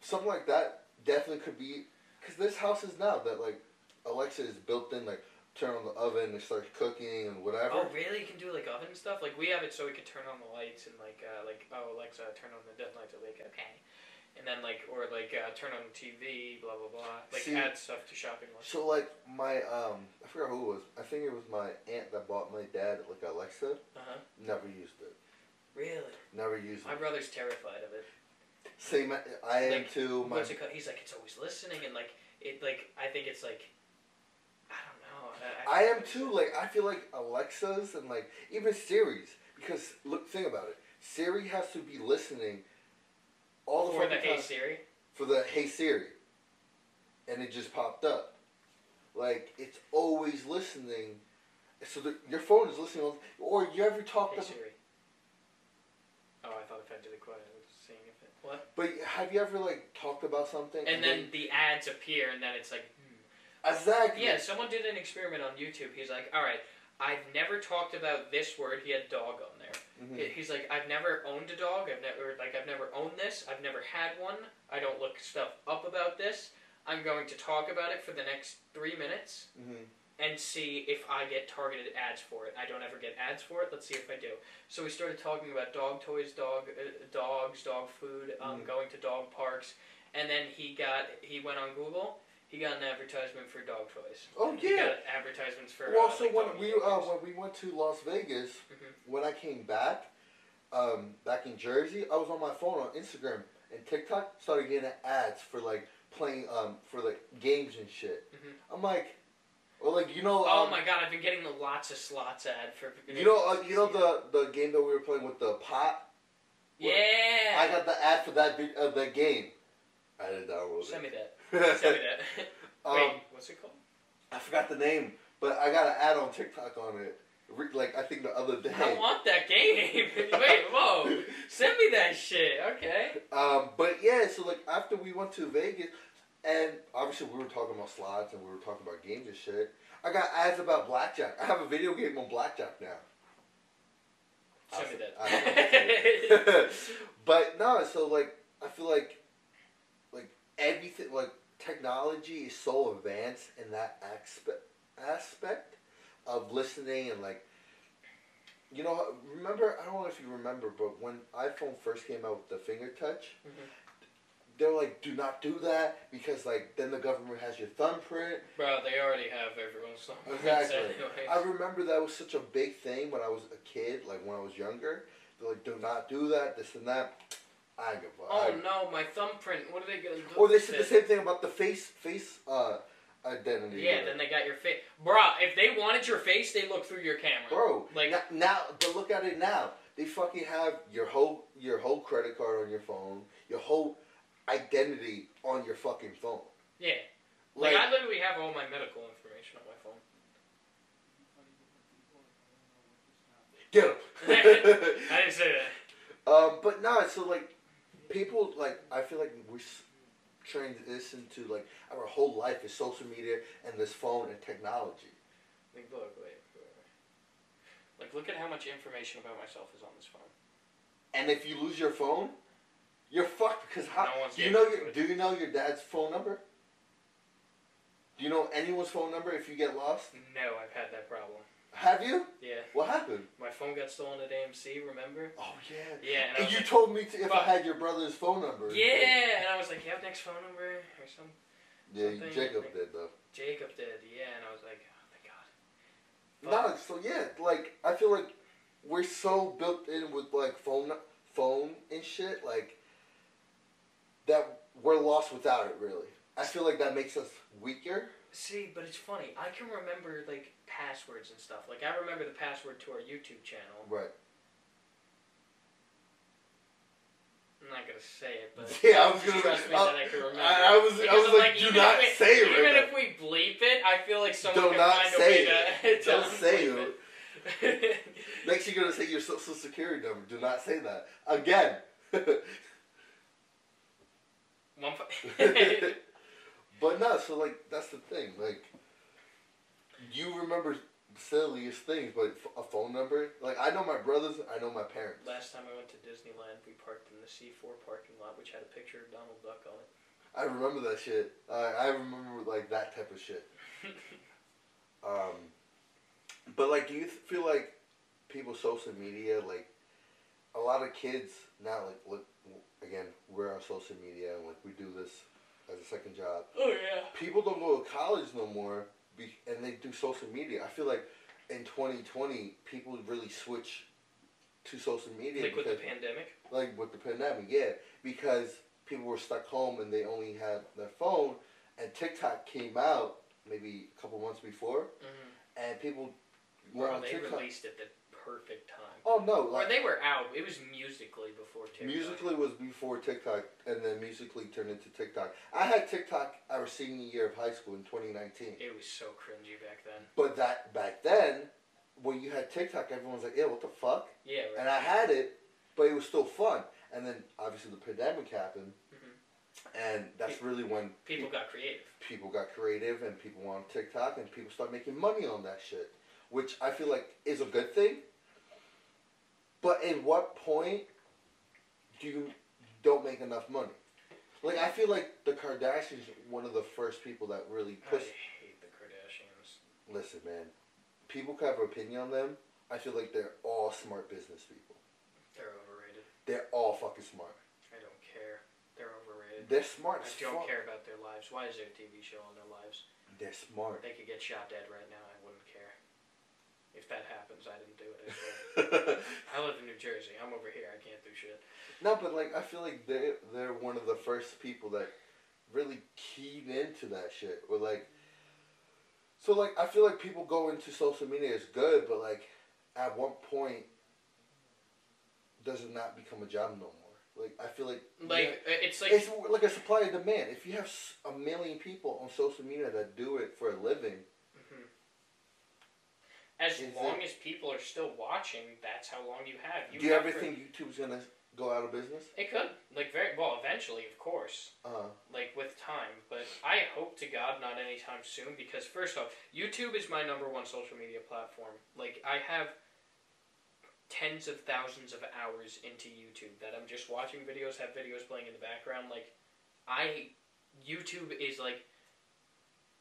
something like that definitely could be because this house is now that like Alexa is built in like turn on the oven and start cooking and whatever. Oh really? You can do like oven stuff. Like we have it so we could turn on the lights and like uh, like oh Alexa, turn on the dim lights. Be like okay. And then like or like uh, turn on the TV, blah blah blah. Like See- add stuff to shopping list. So like my um, I forgot who it was. I think it was my aunt that bought my dad like Alexa. Uh huh. Never used it. Really? Never used My it. My brother's terrified of it. Same. I am Like, too. My it? He's like it's always listening and like it like I think it's like I don't know. I am too. Like I feel like Alexas and like even Siri's because look, think about it. Siri has to be listening all the For the Hey time Siri. for the Hey Siri, and it just popped up. Like it's always listening. So the, your phone is listening, all, or you ever talked Hey about? Siri. Oh, I thought if I did it quiet, I was seeing if it what. But have you ever like talked about something And then the ads appear, and then it's like. Hmm. exactly Yeah, someone did an experiment on YouTube. He's like, all right, I've never talked about this word. He had dog on Mhm. He's like, I've never owned a dog. I've never like I've never owned this. I've never had one. I don't look stuff up about this. I'm going to talk about it for the next three minutes Mhm. and see if I get targeted ads for it. I don't ever get ads for it. Let's see if I do. So we started talking about dog toys, dog uh, dogs, dog food, um, Mhm. going to dog parks, and then he got he went on Google. He got an advertisement for dog toys. Oh He yeah. got advertisements for. Well, uh, so like when we uh, when we went to Las Vegas, Mhm. when I came back, um, back in Jersey, I was on my phone on Instagram and TikTok started getting ads for like playing um for like games and shit. Mhm. I'm like, or like you know, Oh um, my god! I've been getting the lots of slots ad for. you know, uh, you know the the game that we were playing with the pot. Yeah. I got the ad for that uh, that game. I download Send me that. Send me that. um, Wait, what's it called? I forgot the name, but I got an ad on TikTok on it. Like I think the other day. I want that game. Wait, whoa! Send me that shit. Okay. Um, but yeah, so like after we went to Vegas, and obviously we were talking about slots and we were talking about games and shit. I got ads about blackjack. I have a video game on blackjack now. Send me that. but no, so like I feel like like everything like technology is so advanced in that aspect aspect of listening and like you know remember I don't know if you remember but when iPhone first came out with the finger touch Mhm. they're like do not do that because like then the government has your thumbprint Bro, they already have everyone's thumbprint Exactly. anyways. I remember that was such a big thing when I was a kid, like when I was younger. They're like, do not do that, this and that. I give a Oh I- no, my thumbprint. What are they gonna do? Or they said the same thing about the face face uh, identity. Yeah, then they got your face, bro. If they wanted your face, they look through your camera. bro. Like- now, now, but look at it now. They fucking have your whole your whole credit card on your phone, your whole identity on your fucking phone. Yeah. Like, I literally have all my medical information on my phone. get 'em. I didn't say that. Um, but no, so like people like I feel like we're s- transition to like our whole life is social media and this phone and technology. Like, look, wait, wait, wait. Like, look at how much information about myself is on this phone. And if you lose your phone, you're fucked because how No do you know your do you know your dad's phone number? Do you know anyone's phone number if you get lost? No, I've had that problem. Have you? Yeah. What happened? My phone got stolen at AMC, remember? Oh yeah. Yeah, and And you like, told me to, if I had your brother's phone number. yeah, and I was like, you have next phone number or something? Yeah, something, Jacob like- did though. Jacob did, yeah, and I was like, oh, thank God. No, so yeah, like I feel like we're so built in with like phone, phone and shit, like that we're lost without it. Really, I feel like that makes us weaker. See, but it's funny. I can remember like passwords and stuff. Like I remember the password to our YouTube channel. Right. I'm not gonna say it, but Yeah, I was gonna- trust me I- that uh, I can remember. I, I was, I Because was I'm like, do not we, say it Even right if we bleep it, I feel like someone Do can not find a say way it. to, to Don't say it. it. Next, you're gonna say your social security number. Do not say that again. One but no, so like that's the thing. Like you remember silliest things, but f- a phone number. Like I know my brothers. I know my parents. Last time I went to Disneyland, we parked in the C4 parking lot, which had a picture of Donald Duck on it. I remember that shit. Uh, I remember like that type of shit. Um, but like, do you th- feel like people social media like a lot of kids now like look again, we're on social media and like we do this as a second job. Oh yeah. People don't go to college no more, be, and they do social media. I feel like in 2020, people really switch to social media Like with the because, pandemic. like with the pandemic, yeah, because people were stuck home and they only had their phone, and TikTok came out maybe a couple months before, Mm-hmm. and people were Bro, on they TikTok. released at the perfect time. Oh no, Or they were out. It was Musical.ly before TikTok. Musical.ly was before TikTok, and then Musical.ly turned into TikTok. I had TikTok our senior year of high school in 2019. It was so cringy back then. But that back then, when you had TikTok, everyone was like, "Yeah, what the fuck?" Yeah, right. And I had it, but it was still fun. And then obviously the pandemic happened, Mhm. and that's really when People got creative. people got creative and people went on TikTok and people start making money on that shit, which I feel like is a good thing. But at what point do you don't make enough money? Like I feel like the Kardashians are one of the first people that really I hate the Kardashians. Listen, man, people can have an opinion on them. I feel like they're all smart business people. They're overrated. They're all fucking smart. I don't care. They're overrated. They're smart I don't fuck. care about their lives. Why is there a TV show on their lives? They're smart. They could get shot dead right now. I wouldn't care. If that happens, I didn't do it. I swear. I live in New Jersey. I'm over here. I can't do shit. No, but like I feel like they they're one of the first people that really keyed into that shit. Or like, so like I feel like people go into social media is good, but like at what point does it not become a job no more? Like I feel like Like uh, it's like it's like a supply and demand. If you have a million people on social media that do it for a living, Mhm. As Is long it- as people are still watching, that's how long you have. do you have ever for- think YouTube's gonna go out of business? it could? Like very well, eventually, of course. Uh, like with time. But I hope to God not anytime soon because first off, YouTube is my number one social media platform. Like I have tens of thousands of hours into YouTube that I'm just watching videos, have videos playing in the background. Like I YouTube is like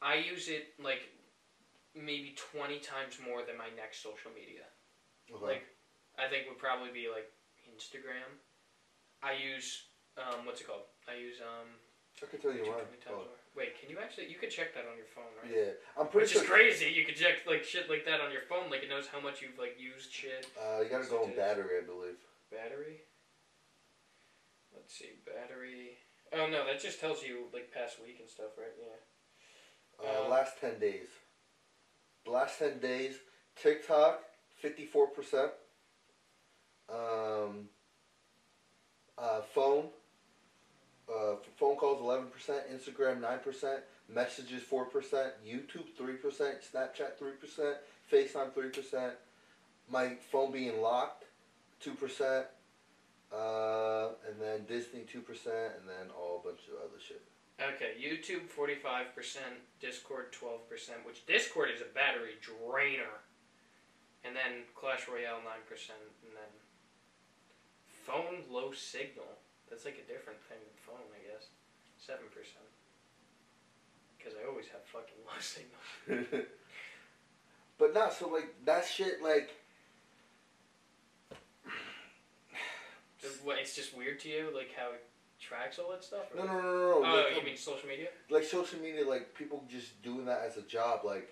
I use it like maybe twenty times more than my next social media. okay. Like I think would probably be like Instagram. I use um what's it called? I use um I can tell you Two mine. twenty times Oh. Wait, can you actually? You could check that on your phone, right? yeah, I'm pretty Which sure. is crazy. You could check like shit like that on your phone. Like it knows how much you've like used shit. Uh, you gotta go on battery, I believe. Battery. Let's see, battery. Oh no, that just tells you like past week and stuff, right? Yeah. Uh, Um, last 10 days. Last 10 days, TikTok, 54%. Um, uh, phone, uh, phone calls, 11%. Instagram, 9%. Messages, 4%. YouTube, 3%. Snapchat, 3%. FaceTime, 3%. My phone being locked, 2%. Uh, and then Disney, 2%. And then all a bunch of other shit. Okay, YouTube forty five percent, Discord twelve percent, which Discord is a battery drainer, and then Clash Royale nine percent, and then phone low signal. That's like a different thing than phone, I guess. Seven percent. Because I always have fucking low signal. but not so like that shit like It's just weird to you, like how tracks all that stuff. no no no no, no. Oh, like, you mean social media? like social media like people just doing that as a job like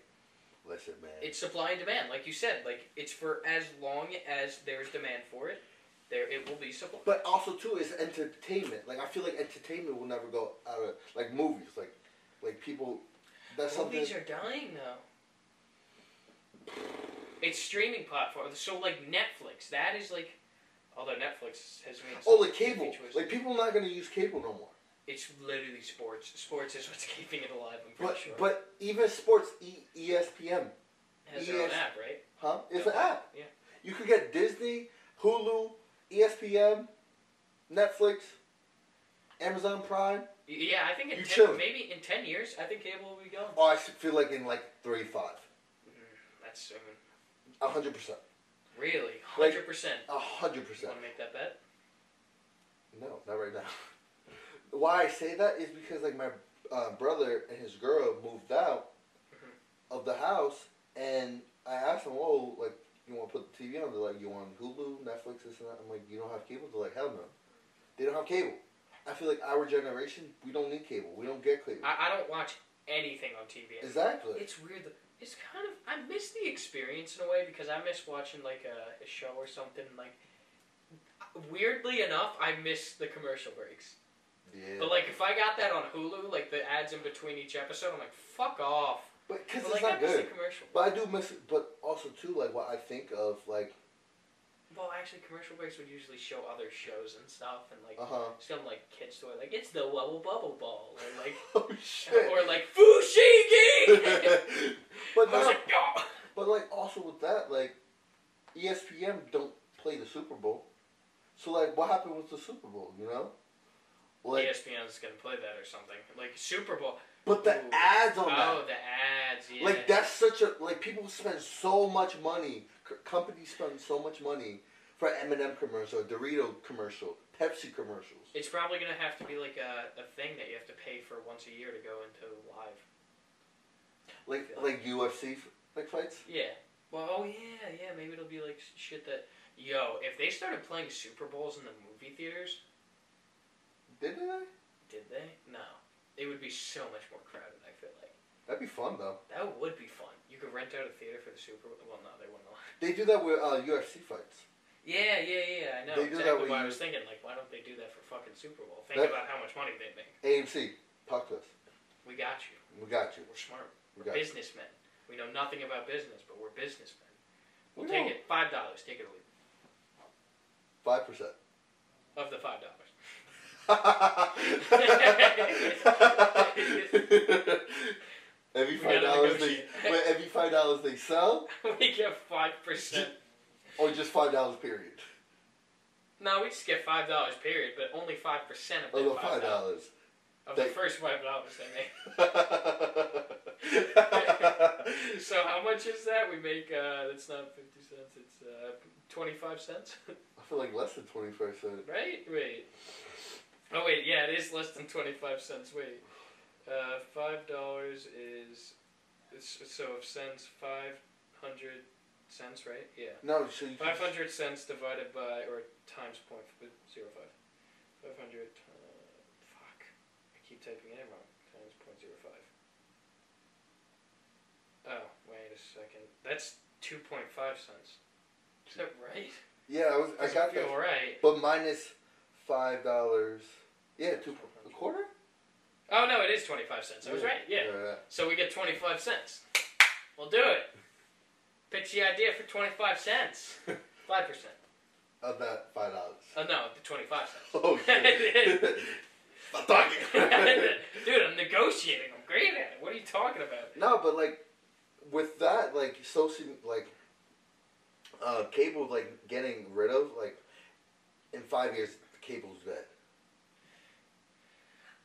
listen man It's supply and demand, like you said. Like it's for as long as there's demand for it, there it will be supply. but also too is entertainment like I feel like entertainment will never go out of like movies like like people that's something Movies are dying though. It's streaming platforms. So like Netflix, that is like, although Netflix has made. oh like cable like people are not gonna use cable no more it's literally sports. Sports is what's keeping it alive. I'm pretty but sure. but even sports e- ESPN has their own app, right? huh it's The an app Yeah. you could get Disney Hulu ESPN Netflix Amazon Prime Yeah, I think in ten, maybe in ten years, I think cable will be gone. oh I feel like in like three five Mm, that's soon. A hundred percent. Really, hundred percent. A hundred You percent. want to make that bet? No, not right now. Why I say that is because like my uh, brother and his girl moved out Mhm. of the house, and I asked them, "Oh, like you want to put the TV on?" They're like, "You want Hulu, Netflix, this and that?" I'm like, "You don't have cable?" They're like, "Hell no." They don't have cable. I feel like our generation, we don't need cable. We don't get cable. I, I don't watch anything on TV. anymore. Exactly. It's weird. It's kind of I miss the experience in a way because I miss watching like a, a show or something. Like weirdly enough, I miss the commercial breaks. Yeah. But like if I got that on Hulu, like the ads in between each episode, I'm like fuck off. But because it's like I not miss good. the commercial. But I do miss. But also too, like what I think of, like Well, actually, commercial breaks would usually show other shows and stuff, and like uh huh. some like kids toy, like it's the Wubble Bubble Ball, or like oh shit. or like Fushigi. but I was no, like, oh. but like also with that, like ESPN don't play the Super Bowl. So like, what happened with the Super Bowl? You know, like, ESPN's gonna play that or something. Like Super Bowl. but the Ooh. ads on Oh, that. the ads. Yeah. Like that's such a like people spend so much money. C- companies spend so much money for M&M commercial, Dorito commercial, Pepsi commercials. It's probably gonna have to be like a, a thing that you have to pay for once a year to go into live. Like like UFC f- like fights. Yeah. Well, oh yeah, yeah. Maybe it'll be like shit that. Yo, if they started playing Super Bowls in the movie theaters, Did they? did they? No. It would be so much more crowded. I feel like That'd be fun though. that would be fun. You could rent out a theater for the Super. Well, no, they wouldn't. allow- They do that with uh, UFC fights. Yeah, yeah, yeah. I know They do that exactly with what I you- was thinking. Like, why don't they do that for fucking Super Bowl? Think That- about how much money they'd make. AMC, talk to us. We got you. We got you. We're smart. We We're got you. businessmen. We know nothing about business, but we're businessmen. We We'll take know. it. Five dollars. Take it leave Five percent. Of the five dollars. every We five dollars they negotiate. wait, every five dollars they sell, we get five percent. Or just five dollars period. No, we just get five dollars. Period. But only five percent of the five five dollars of the first five dollars they make. So how much is that? We make. uh That's not fifty cents. It's uh twenty-five cents. I feel like less than twenty five cents. Right? Wait. Oh wait, yeah, it is less than twenty-five cents. Wait, uh, five dollars is it's, so if cents five hundred cents, right? Yeah, No, so you five hundred cents divided by or times point zero five. Five hundred. Uh, fuck, I keep typing it wrong. Times point zero five. Oh wait a second. That's two point five cents. Is that right? Yeah, I was I got feel that. right. But minus five dollars. Yeah, two a quarter? Oh no, it is twenty-five cents. I was right. Yeah. yeah. So we get 25 cents. We'll do it. Pitch the idea for 25 cents. 5%. Of that five dollars. Oh no, the 25 cents. Oh shit. Stop talking. Dude, I'm negotiating. I'm great at it. What are you talking about? no, but like with that, like social like uh cable like getting rid of, like in five years the cable's dead.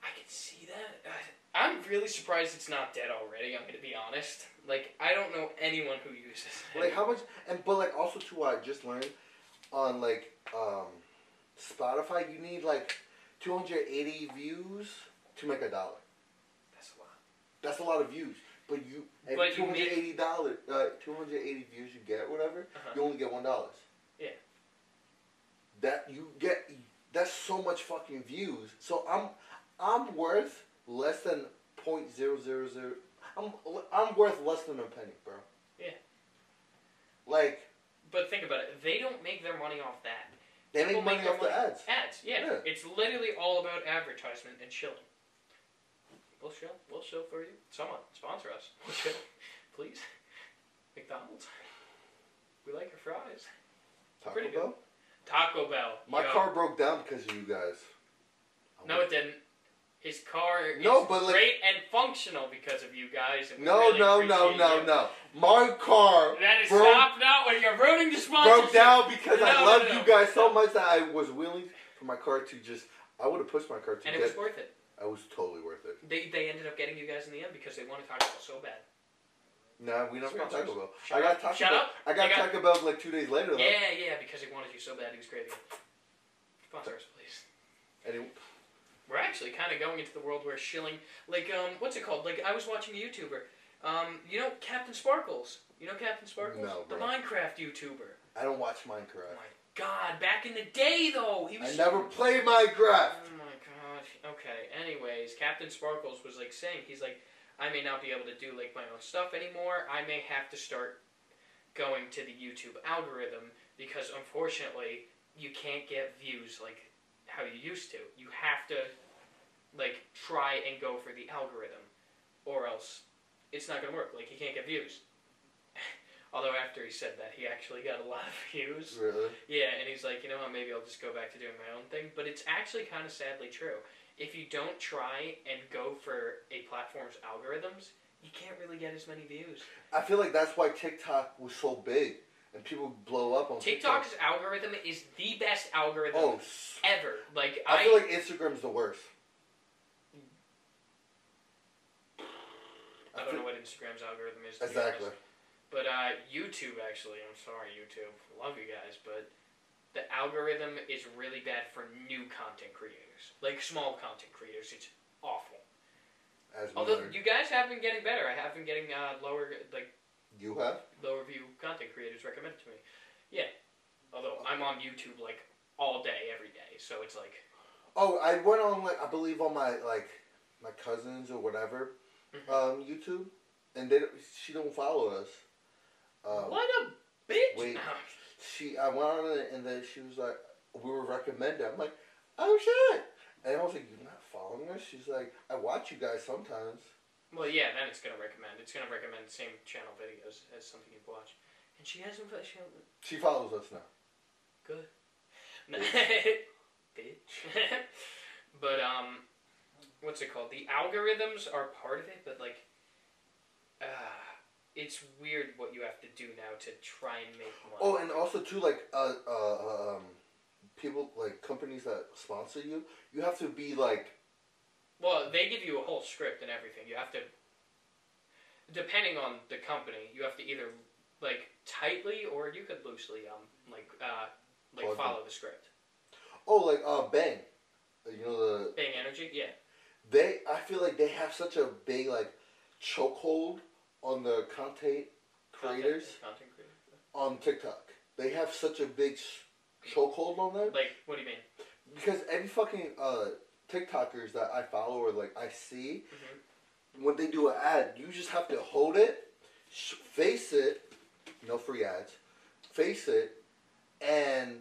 I can see that. I'm really surprised it's not dead already. I'm going to be honest. Like, I don't know anyone who uses it. Like how much and but like also too what I just learned on like um Spotify you need like two hundred eighty views to make a dollar. That's a lot. That's a lot of views. But you every But two you hundred eighty dollar uh two hundred eighty views you get whatever, Uh-huh. you only get one dollars. Yeah. That you get that's so much fucking views. So I'm I'm worth less than point zero zero zero I'm I'm worth less than a penny, bro. Yeah. Like But think about it. They don't make their money off that. they People make money their off the ads. Ads, yeah. Yeah. It's literally all about advertisement and shilling. We'll shill. We'll shill for you. Someone sponsor us. We'll shill, please. McDonald's. We like your fries. Taco Pretty good. Bell. Taco Bell. My yo. car broke down because of you guys. No, it didn't. His car No, is but, like- great and functional because of you guys. No, really no, no, no, you. no. My car That is broke, stop now when you're ruining the sponsorship. broke down because I love no, no. you guys so much that I was willing for my car to just. I would have pushed my car to And it was worth it. I was totally worth it. They, they ended up getting you guys in the end because they wanted Taco Bell so bad. Nah, we never got Sponsors. Taco Bell. Shut I got. Taco Shut Bell. up. I got got- Taco Bell like two days later though. Yeah, yeah, because he wanted you so bad he was craving it. Sponsor us, please. It- We're actually kind of going into the world where shilling, like, um, what's it called? Like, I was watching a YouTuber. Um, you know CaptainSparklez? You know CaptainSparklez? No, The bro. Minecraft YouTuber. I don't watch Oh Minecraft. my god, back in the day though, he was. I never played Minecraft. Oh my gosh. Okay. Anyways, CaptainSparklez was like saying he's like, I may not be able to do like my own stuff anymore. I may have to start going to the YouTube algorithm because unfortunately you can't get views like how you used to. You have to like try and go for the algorithm, or else it's not gonna work. Like you can't get views. Although after he said that, he actually got a lot of views. Really? Yeah, and he's like, you know what, maybe I'll just go back to doing my own thing. But it's actually kind of sadly true. If you don't try and go for a platform's algorithms, you can't really get as many views. I feel like that's why TikTok was so big and people blow up on TikTok. TikTok's algorithm is the best algorithm Oh, ever. Like I I, feel like Instagram's the worst. I don't know what Instagram's algorithm is. Exactly. But uh, YouTube actually, I'm sorry YouTube, love you guys, but the algorithm is really bad for new content creators, like small content creators. It's awful. As Although you guys have been getting better. I have been getting uh, lower like you have? lower review content creators recommended to me. Yeah. Although I'm on YouTube like all day, every day, so it's like Oh, I went on like I believe on my like my cousins or whatever Mhm. um, YouTube, and they don't- she don't follow us. Um, what a bitch. wait. She I went on it and then she was like, we were recommended. I'm like, oh shit, and I was like, you're not following us? She's like, I watch you guys sometimes. Well, yeah, then it's gonna recommend. It's gonna recommend the same channel videos as something you've watched. And she hasn't. She hasn't She follows us now. good. No. Bitch. but um, what's it called? The algorithms are part of it, but like, uh, it's weird what you have to do now to try and make money. Oh, and also too, like uh, uh, um, people like companies that sponsor you, you have to be like Well, they give you a whole script and everything. You have to, depending on the company, you have to either like tightly or you could loosely um like uh like Plug follow the script. oh, like uh, Bang, you know the Bang Energy, yeah. they. I feel like they have such a big like chokehold on the content creators Content, content creators. on TikTok. They have such a big chokehold on them Like, what do you mean? because any fucking uh, TikTokers that I follow or like I see, Mm-hmm. when they do an ad, you just have to hold it, sh- face it, no free ads, face it, and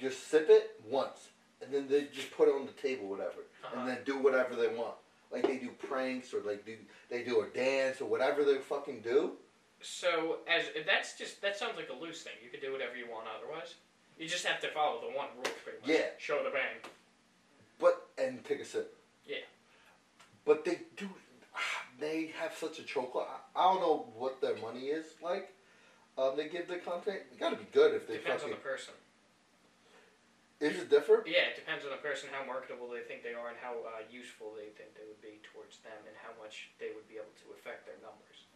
just sip it once, and then they just put it on the table, whatever, Uh-huh. and then do whatever they want. Like they do pranks or like do they do a dance or whatever they fucking do. So, as that's just that sounds like a loose thing. You could do whatever you want otherwise. You just have to follow the one rule, pretty much. Yeah. Show the bang. And take a sip. Yeah. But they do. They have such a chokehold. I, I don't know what their money is like. Um, they give the content. It got to be good if they Depends on the person. Is it different? Yeah, it depends on the person how marketable they think they are and how uh, useful they think they would be towards them and how much they would be able to affect their numbers.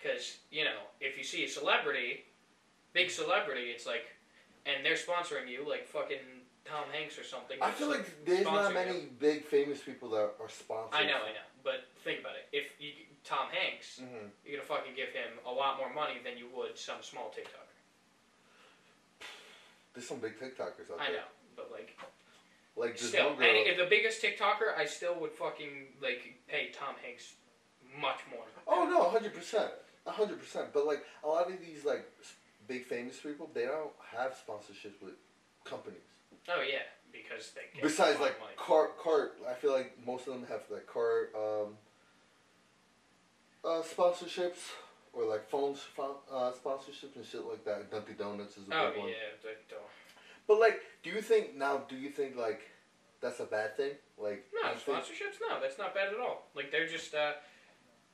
Because you know, if you see a celebrity, big celebrity, it's like, and they're sponsoring you, like fucking Tom Hanks or something. I feel like there's not many big famous people that are sponsored. I know, I know, but think about it. If you, Tom Hanks, hmm you're gonna fucking give him a lot more money than you would some small TikToker. There's some big TikTokers out I there. know, but like, Like still, any, if the biggest TikToker, I still would fucking like pay Tom Hanks much more. oh no, hundred percent, hundred percent. But like a lot of these like big famous people, they don't have sponsorships with companies. Oh yeah, because they get Besides like of money. car, car. I feel like most of them have like car um, uh, sponsorships or like phone uh, sponsorships and shit like that. Dunkin' Donuts is a Oh big one. yeah, they don't. But like, do you think now? Do you think like that's a bad thing? Like, No sponsorships. No, that's not bad at all. Like they're just. uh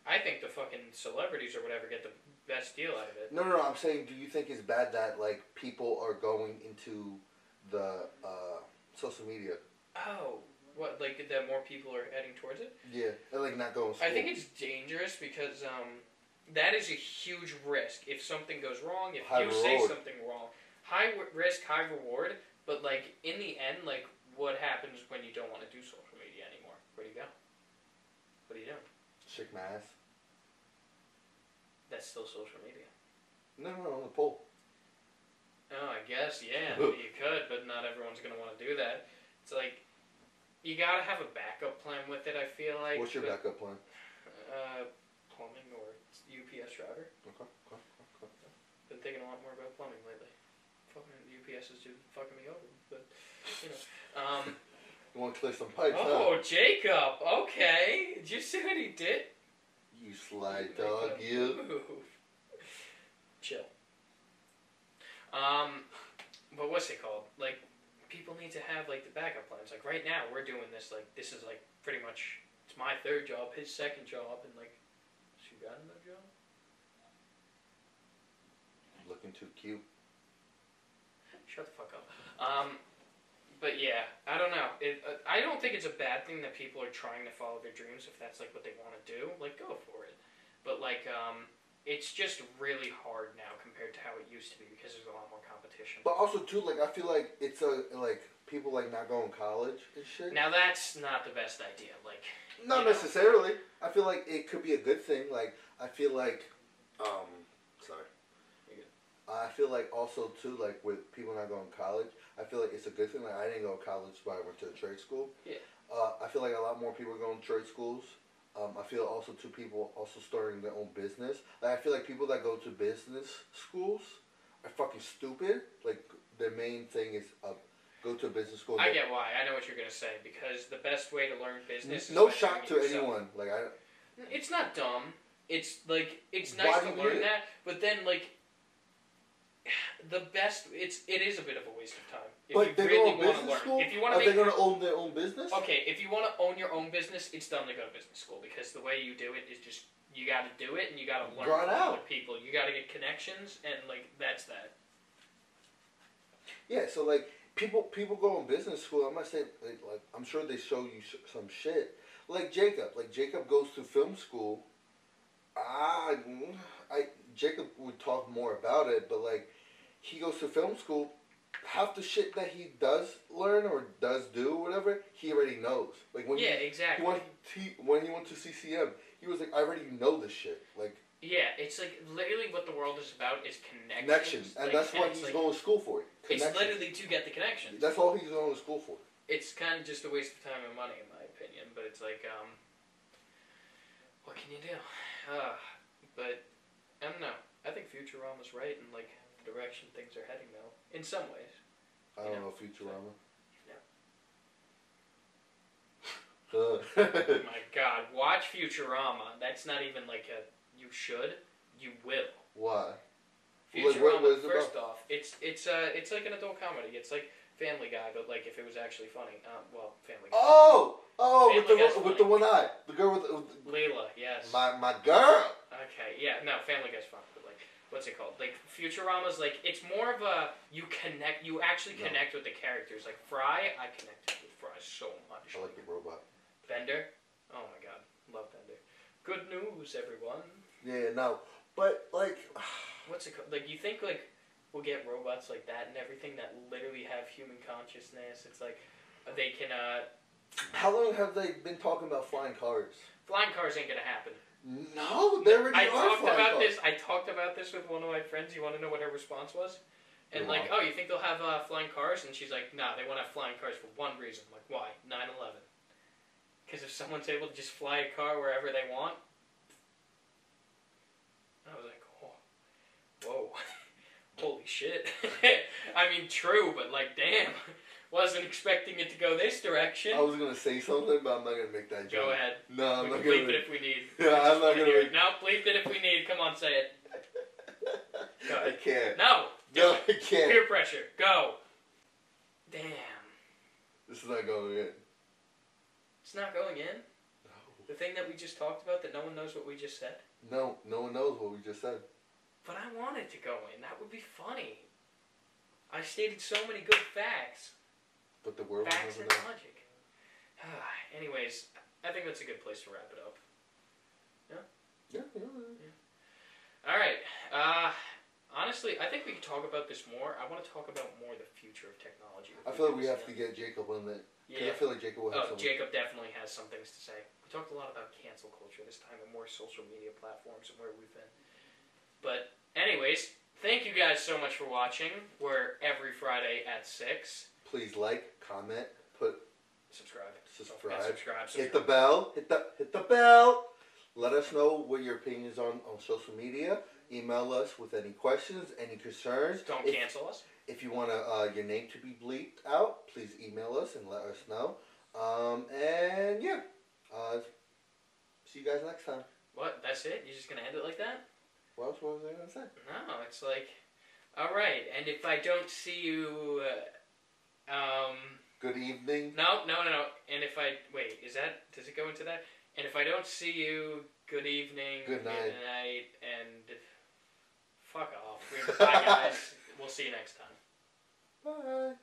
I think the fucking celebrities or whatever get the best deal out of it. No, no, no. I'm saying, do you think it's bad that like people are going into the uh, social media? Oh, what? Like that more people are heading towards it. Yeah, and like not going. I think it's dangerous because um, that is a huge risk. If something goes wrong, if High you say something wrong, high w- risk, high reward. But like in the end, like what happens when you don't want to do social media anymore? Where do you go? What do you do? shake my ass. That's still social media. No, no, no, on the pole. Oh, I guess yeah, you could, but not everyone's gonna want to do that. It's like you gotta have a backup plan with it. I feel like. What's your but, backup plan? Uh, plumbing or UPS driver. Okay. okay, okay. Been thinking a lot more about plumbing lately. Fucking UPS is just fucking me over, but you know. Um. You want to clear some pipes, Oh, Jacob. Okay. Did you see what he did? You sly dog, you. move. Chill. Um, but what's it called? Like, people need to have like the backup plans. Like right now, we're doing this. Like this is like pretty much it's my third job, his second job, and like, she got another job? Looking too cute. Shut the fuck up. Um, but yeah, I don't know. It, uh, I don't think it's a bad thing that people are trying to follow their dreams if that's like what they want to do. Like, go for it. But like, um, it's just really hard now compared to how it used to be because there's a lot more competition. But also too, like I feel like it's a like people like not going to college and shit. Now that's not the best idea. Like, Not you know. necessarily. I feel like it could be a good thing. Like I feel like, um, sorry. I feel like also too, like with people not going to college, I feel like it's a good thing. Like I didn't go to college, but I went to a trade school. Yeah. Uh, I feel like a lot more people are going to trade schools. Um, I feel also two people also starting their own business. Like I feel like people that go to business schools are fucking stupid. Like their main thing is uh, go to a business school. I get why. I know what you're gonna say because the best way to learn business. is no shock to yourself. anyone. Like I, It's not dumb. It's like it's nice to learn that, but then like the best. It's it is a bit of a waste of time if but you really want to business learn. school. If you want are they going to own their own business? okay, if you want to own your own business, it's dumb to go to business school because the way you do it is just you got to do it and you got to learn Drawn from out. other people. You got to get connections and like that's that. Yeah, so like people people go in business school. I'm not saying like, like I'm sure they show you sh- some shit. Like Jacob, like Jacob goes to film school. Ah, I, I Jacob would talk more about it, but like he goes to film school. Half the shit that he does learn or does do, whatever, he already knows. Like when yeah, he, he exactly. went to, when he went to CCM, he was like, I already know this shit. Like Yeah, it's like literally what the world is about is connections. connections, and Like, that's what he's like, going to school for. It's literally to get the connections. That's all he's going to school for. it's kind of just a waste of time and money, in my opinion. But it's like, um, what can you do? Uh, but I don't know. I think Futurama's right and like the direction things are heading, though. In some ways. I don't know, Futurama. Oh my God, watch Futurama. That's not even like a you should. You will. Why? Futurama. what- what first off, it's it's uh it's like an adult comedy. It's like Family Guy, but like if it was actually funny. Um, well, Family Guy. Oh, oh, with the with the one eye, the girl with, the, with Leela, yes. my my girl. Okay, yeah, no, Family Guy's fun, but like, what's it called? Like Futurama's like it's more of a you connect, you actually No. connect with the characters. Like Fry, I connected with Fry so much. I like the robot. Bender, oh my god, love Bender. Good news, everyone. Yeah, no, but like, What's it called? Like you think like we'll get robots like that and everything that literally have human consciousness. It's like they can uh how long have they been talking about flying cars? flying cars ain't gonna happen. No, they already I are talked flying about cars. this. I talked about this with one of my friends. You want to know what her response was? And like, oh, you think they'll have uh, flying cars? And she's like, nah, they want to have flying cars for one reason. I'm like, why? 9/11. Because if someone's able to just fly a car wherever they want, I was like, oh, whoa, holy shit. I mean, true, but like, damn, wasn't expecting it to go this direction. I was gonna say something, but I'm not gonna make that joke. Go ahead. No, I'm we not gonna. Bleep it if we need. Yeah, I'm not gonna make- it. No, bleep it if we need. Come on, say it. I can't. No, No, it. I can't. Peer pressure. Go. Damn. This is not going in. It's not going in. No. The thing that we just talked about that no one knows what we just said. No, no one knows what we just said. But I wanted to go in. That would be funny. I stated so many good facts. But the world Facts and logic. Anyways, I think that's a good place to wrap it up. Yeah, yeah, yeah. All right. Uh, honestly, I think we could talk about this more. I want to talk about more the future of technology. I feel like we have to get Jacob on that. Yeah. I feel like Jacob will have Oh. Jacob definitely has some things to say. We talked a lot about cancel culture this time and more social media platforms and where we've been. But, anyways, Thank you guys so much for watching. We're every Friday at six. Please like, comment, put Subscribe. subscribe. Don't subscribe. Hit the bell. Hit the hit the bell. Let us know what your opinions on on social media. Email us with any questions, any concerns. Don't if, cancel us. if you want uh, your name to be bleeped out, please email us and let us know. Um, and yeah, uh, see you guys next time. What? That's it? You're just gonna end it like that? What else was I gonna say? No, it's like, all right. And if I don't see you, uh, um, Good evening. no, no, no, no. And if I wait, is that does it go into that? And if I don't see you, good evening, Good night. good night, and fuck off. Bye, guys. we'll see you next time. Bye.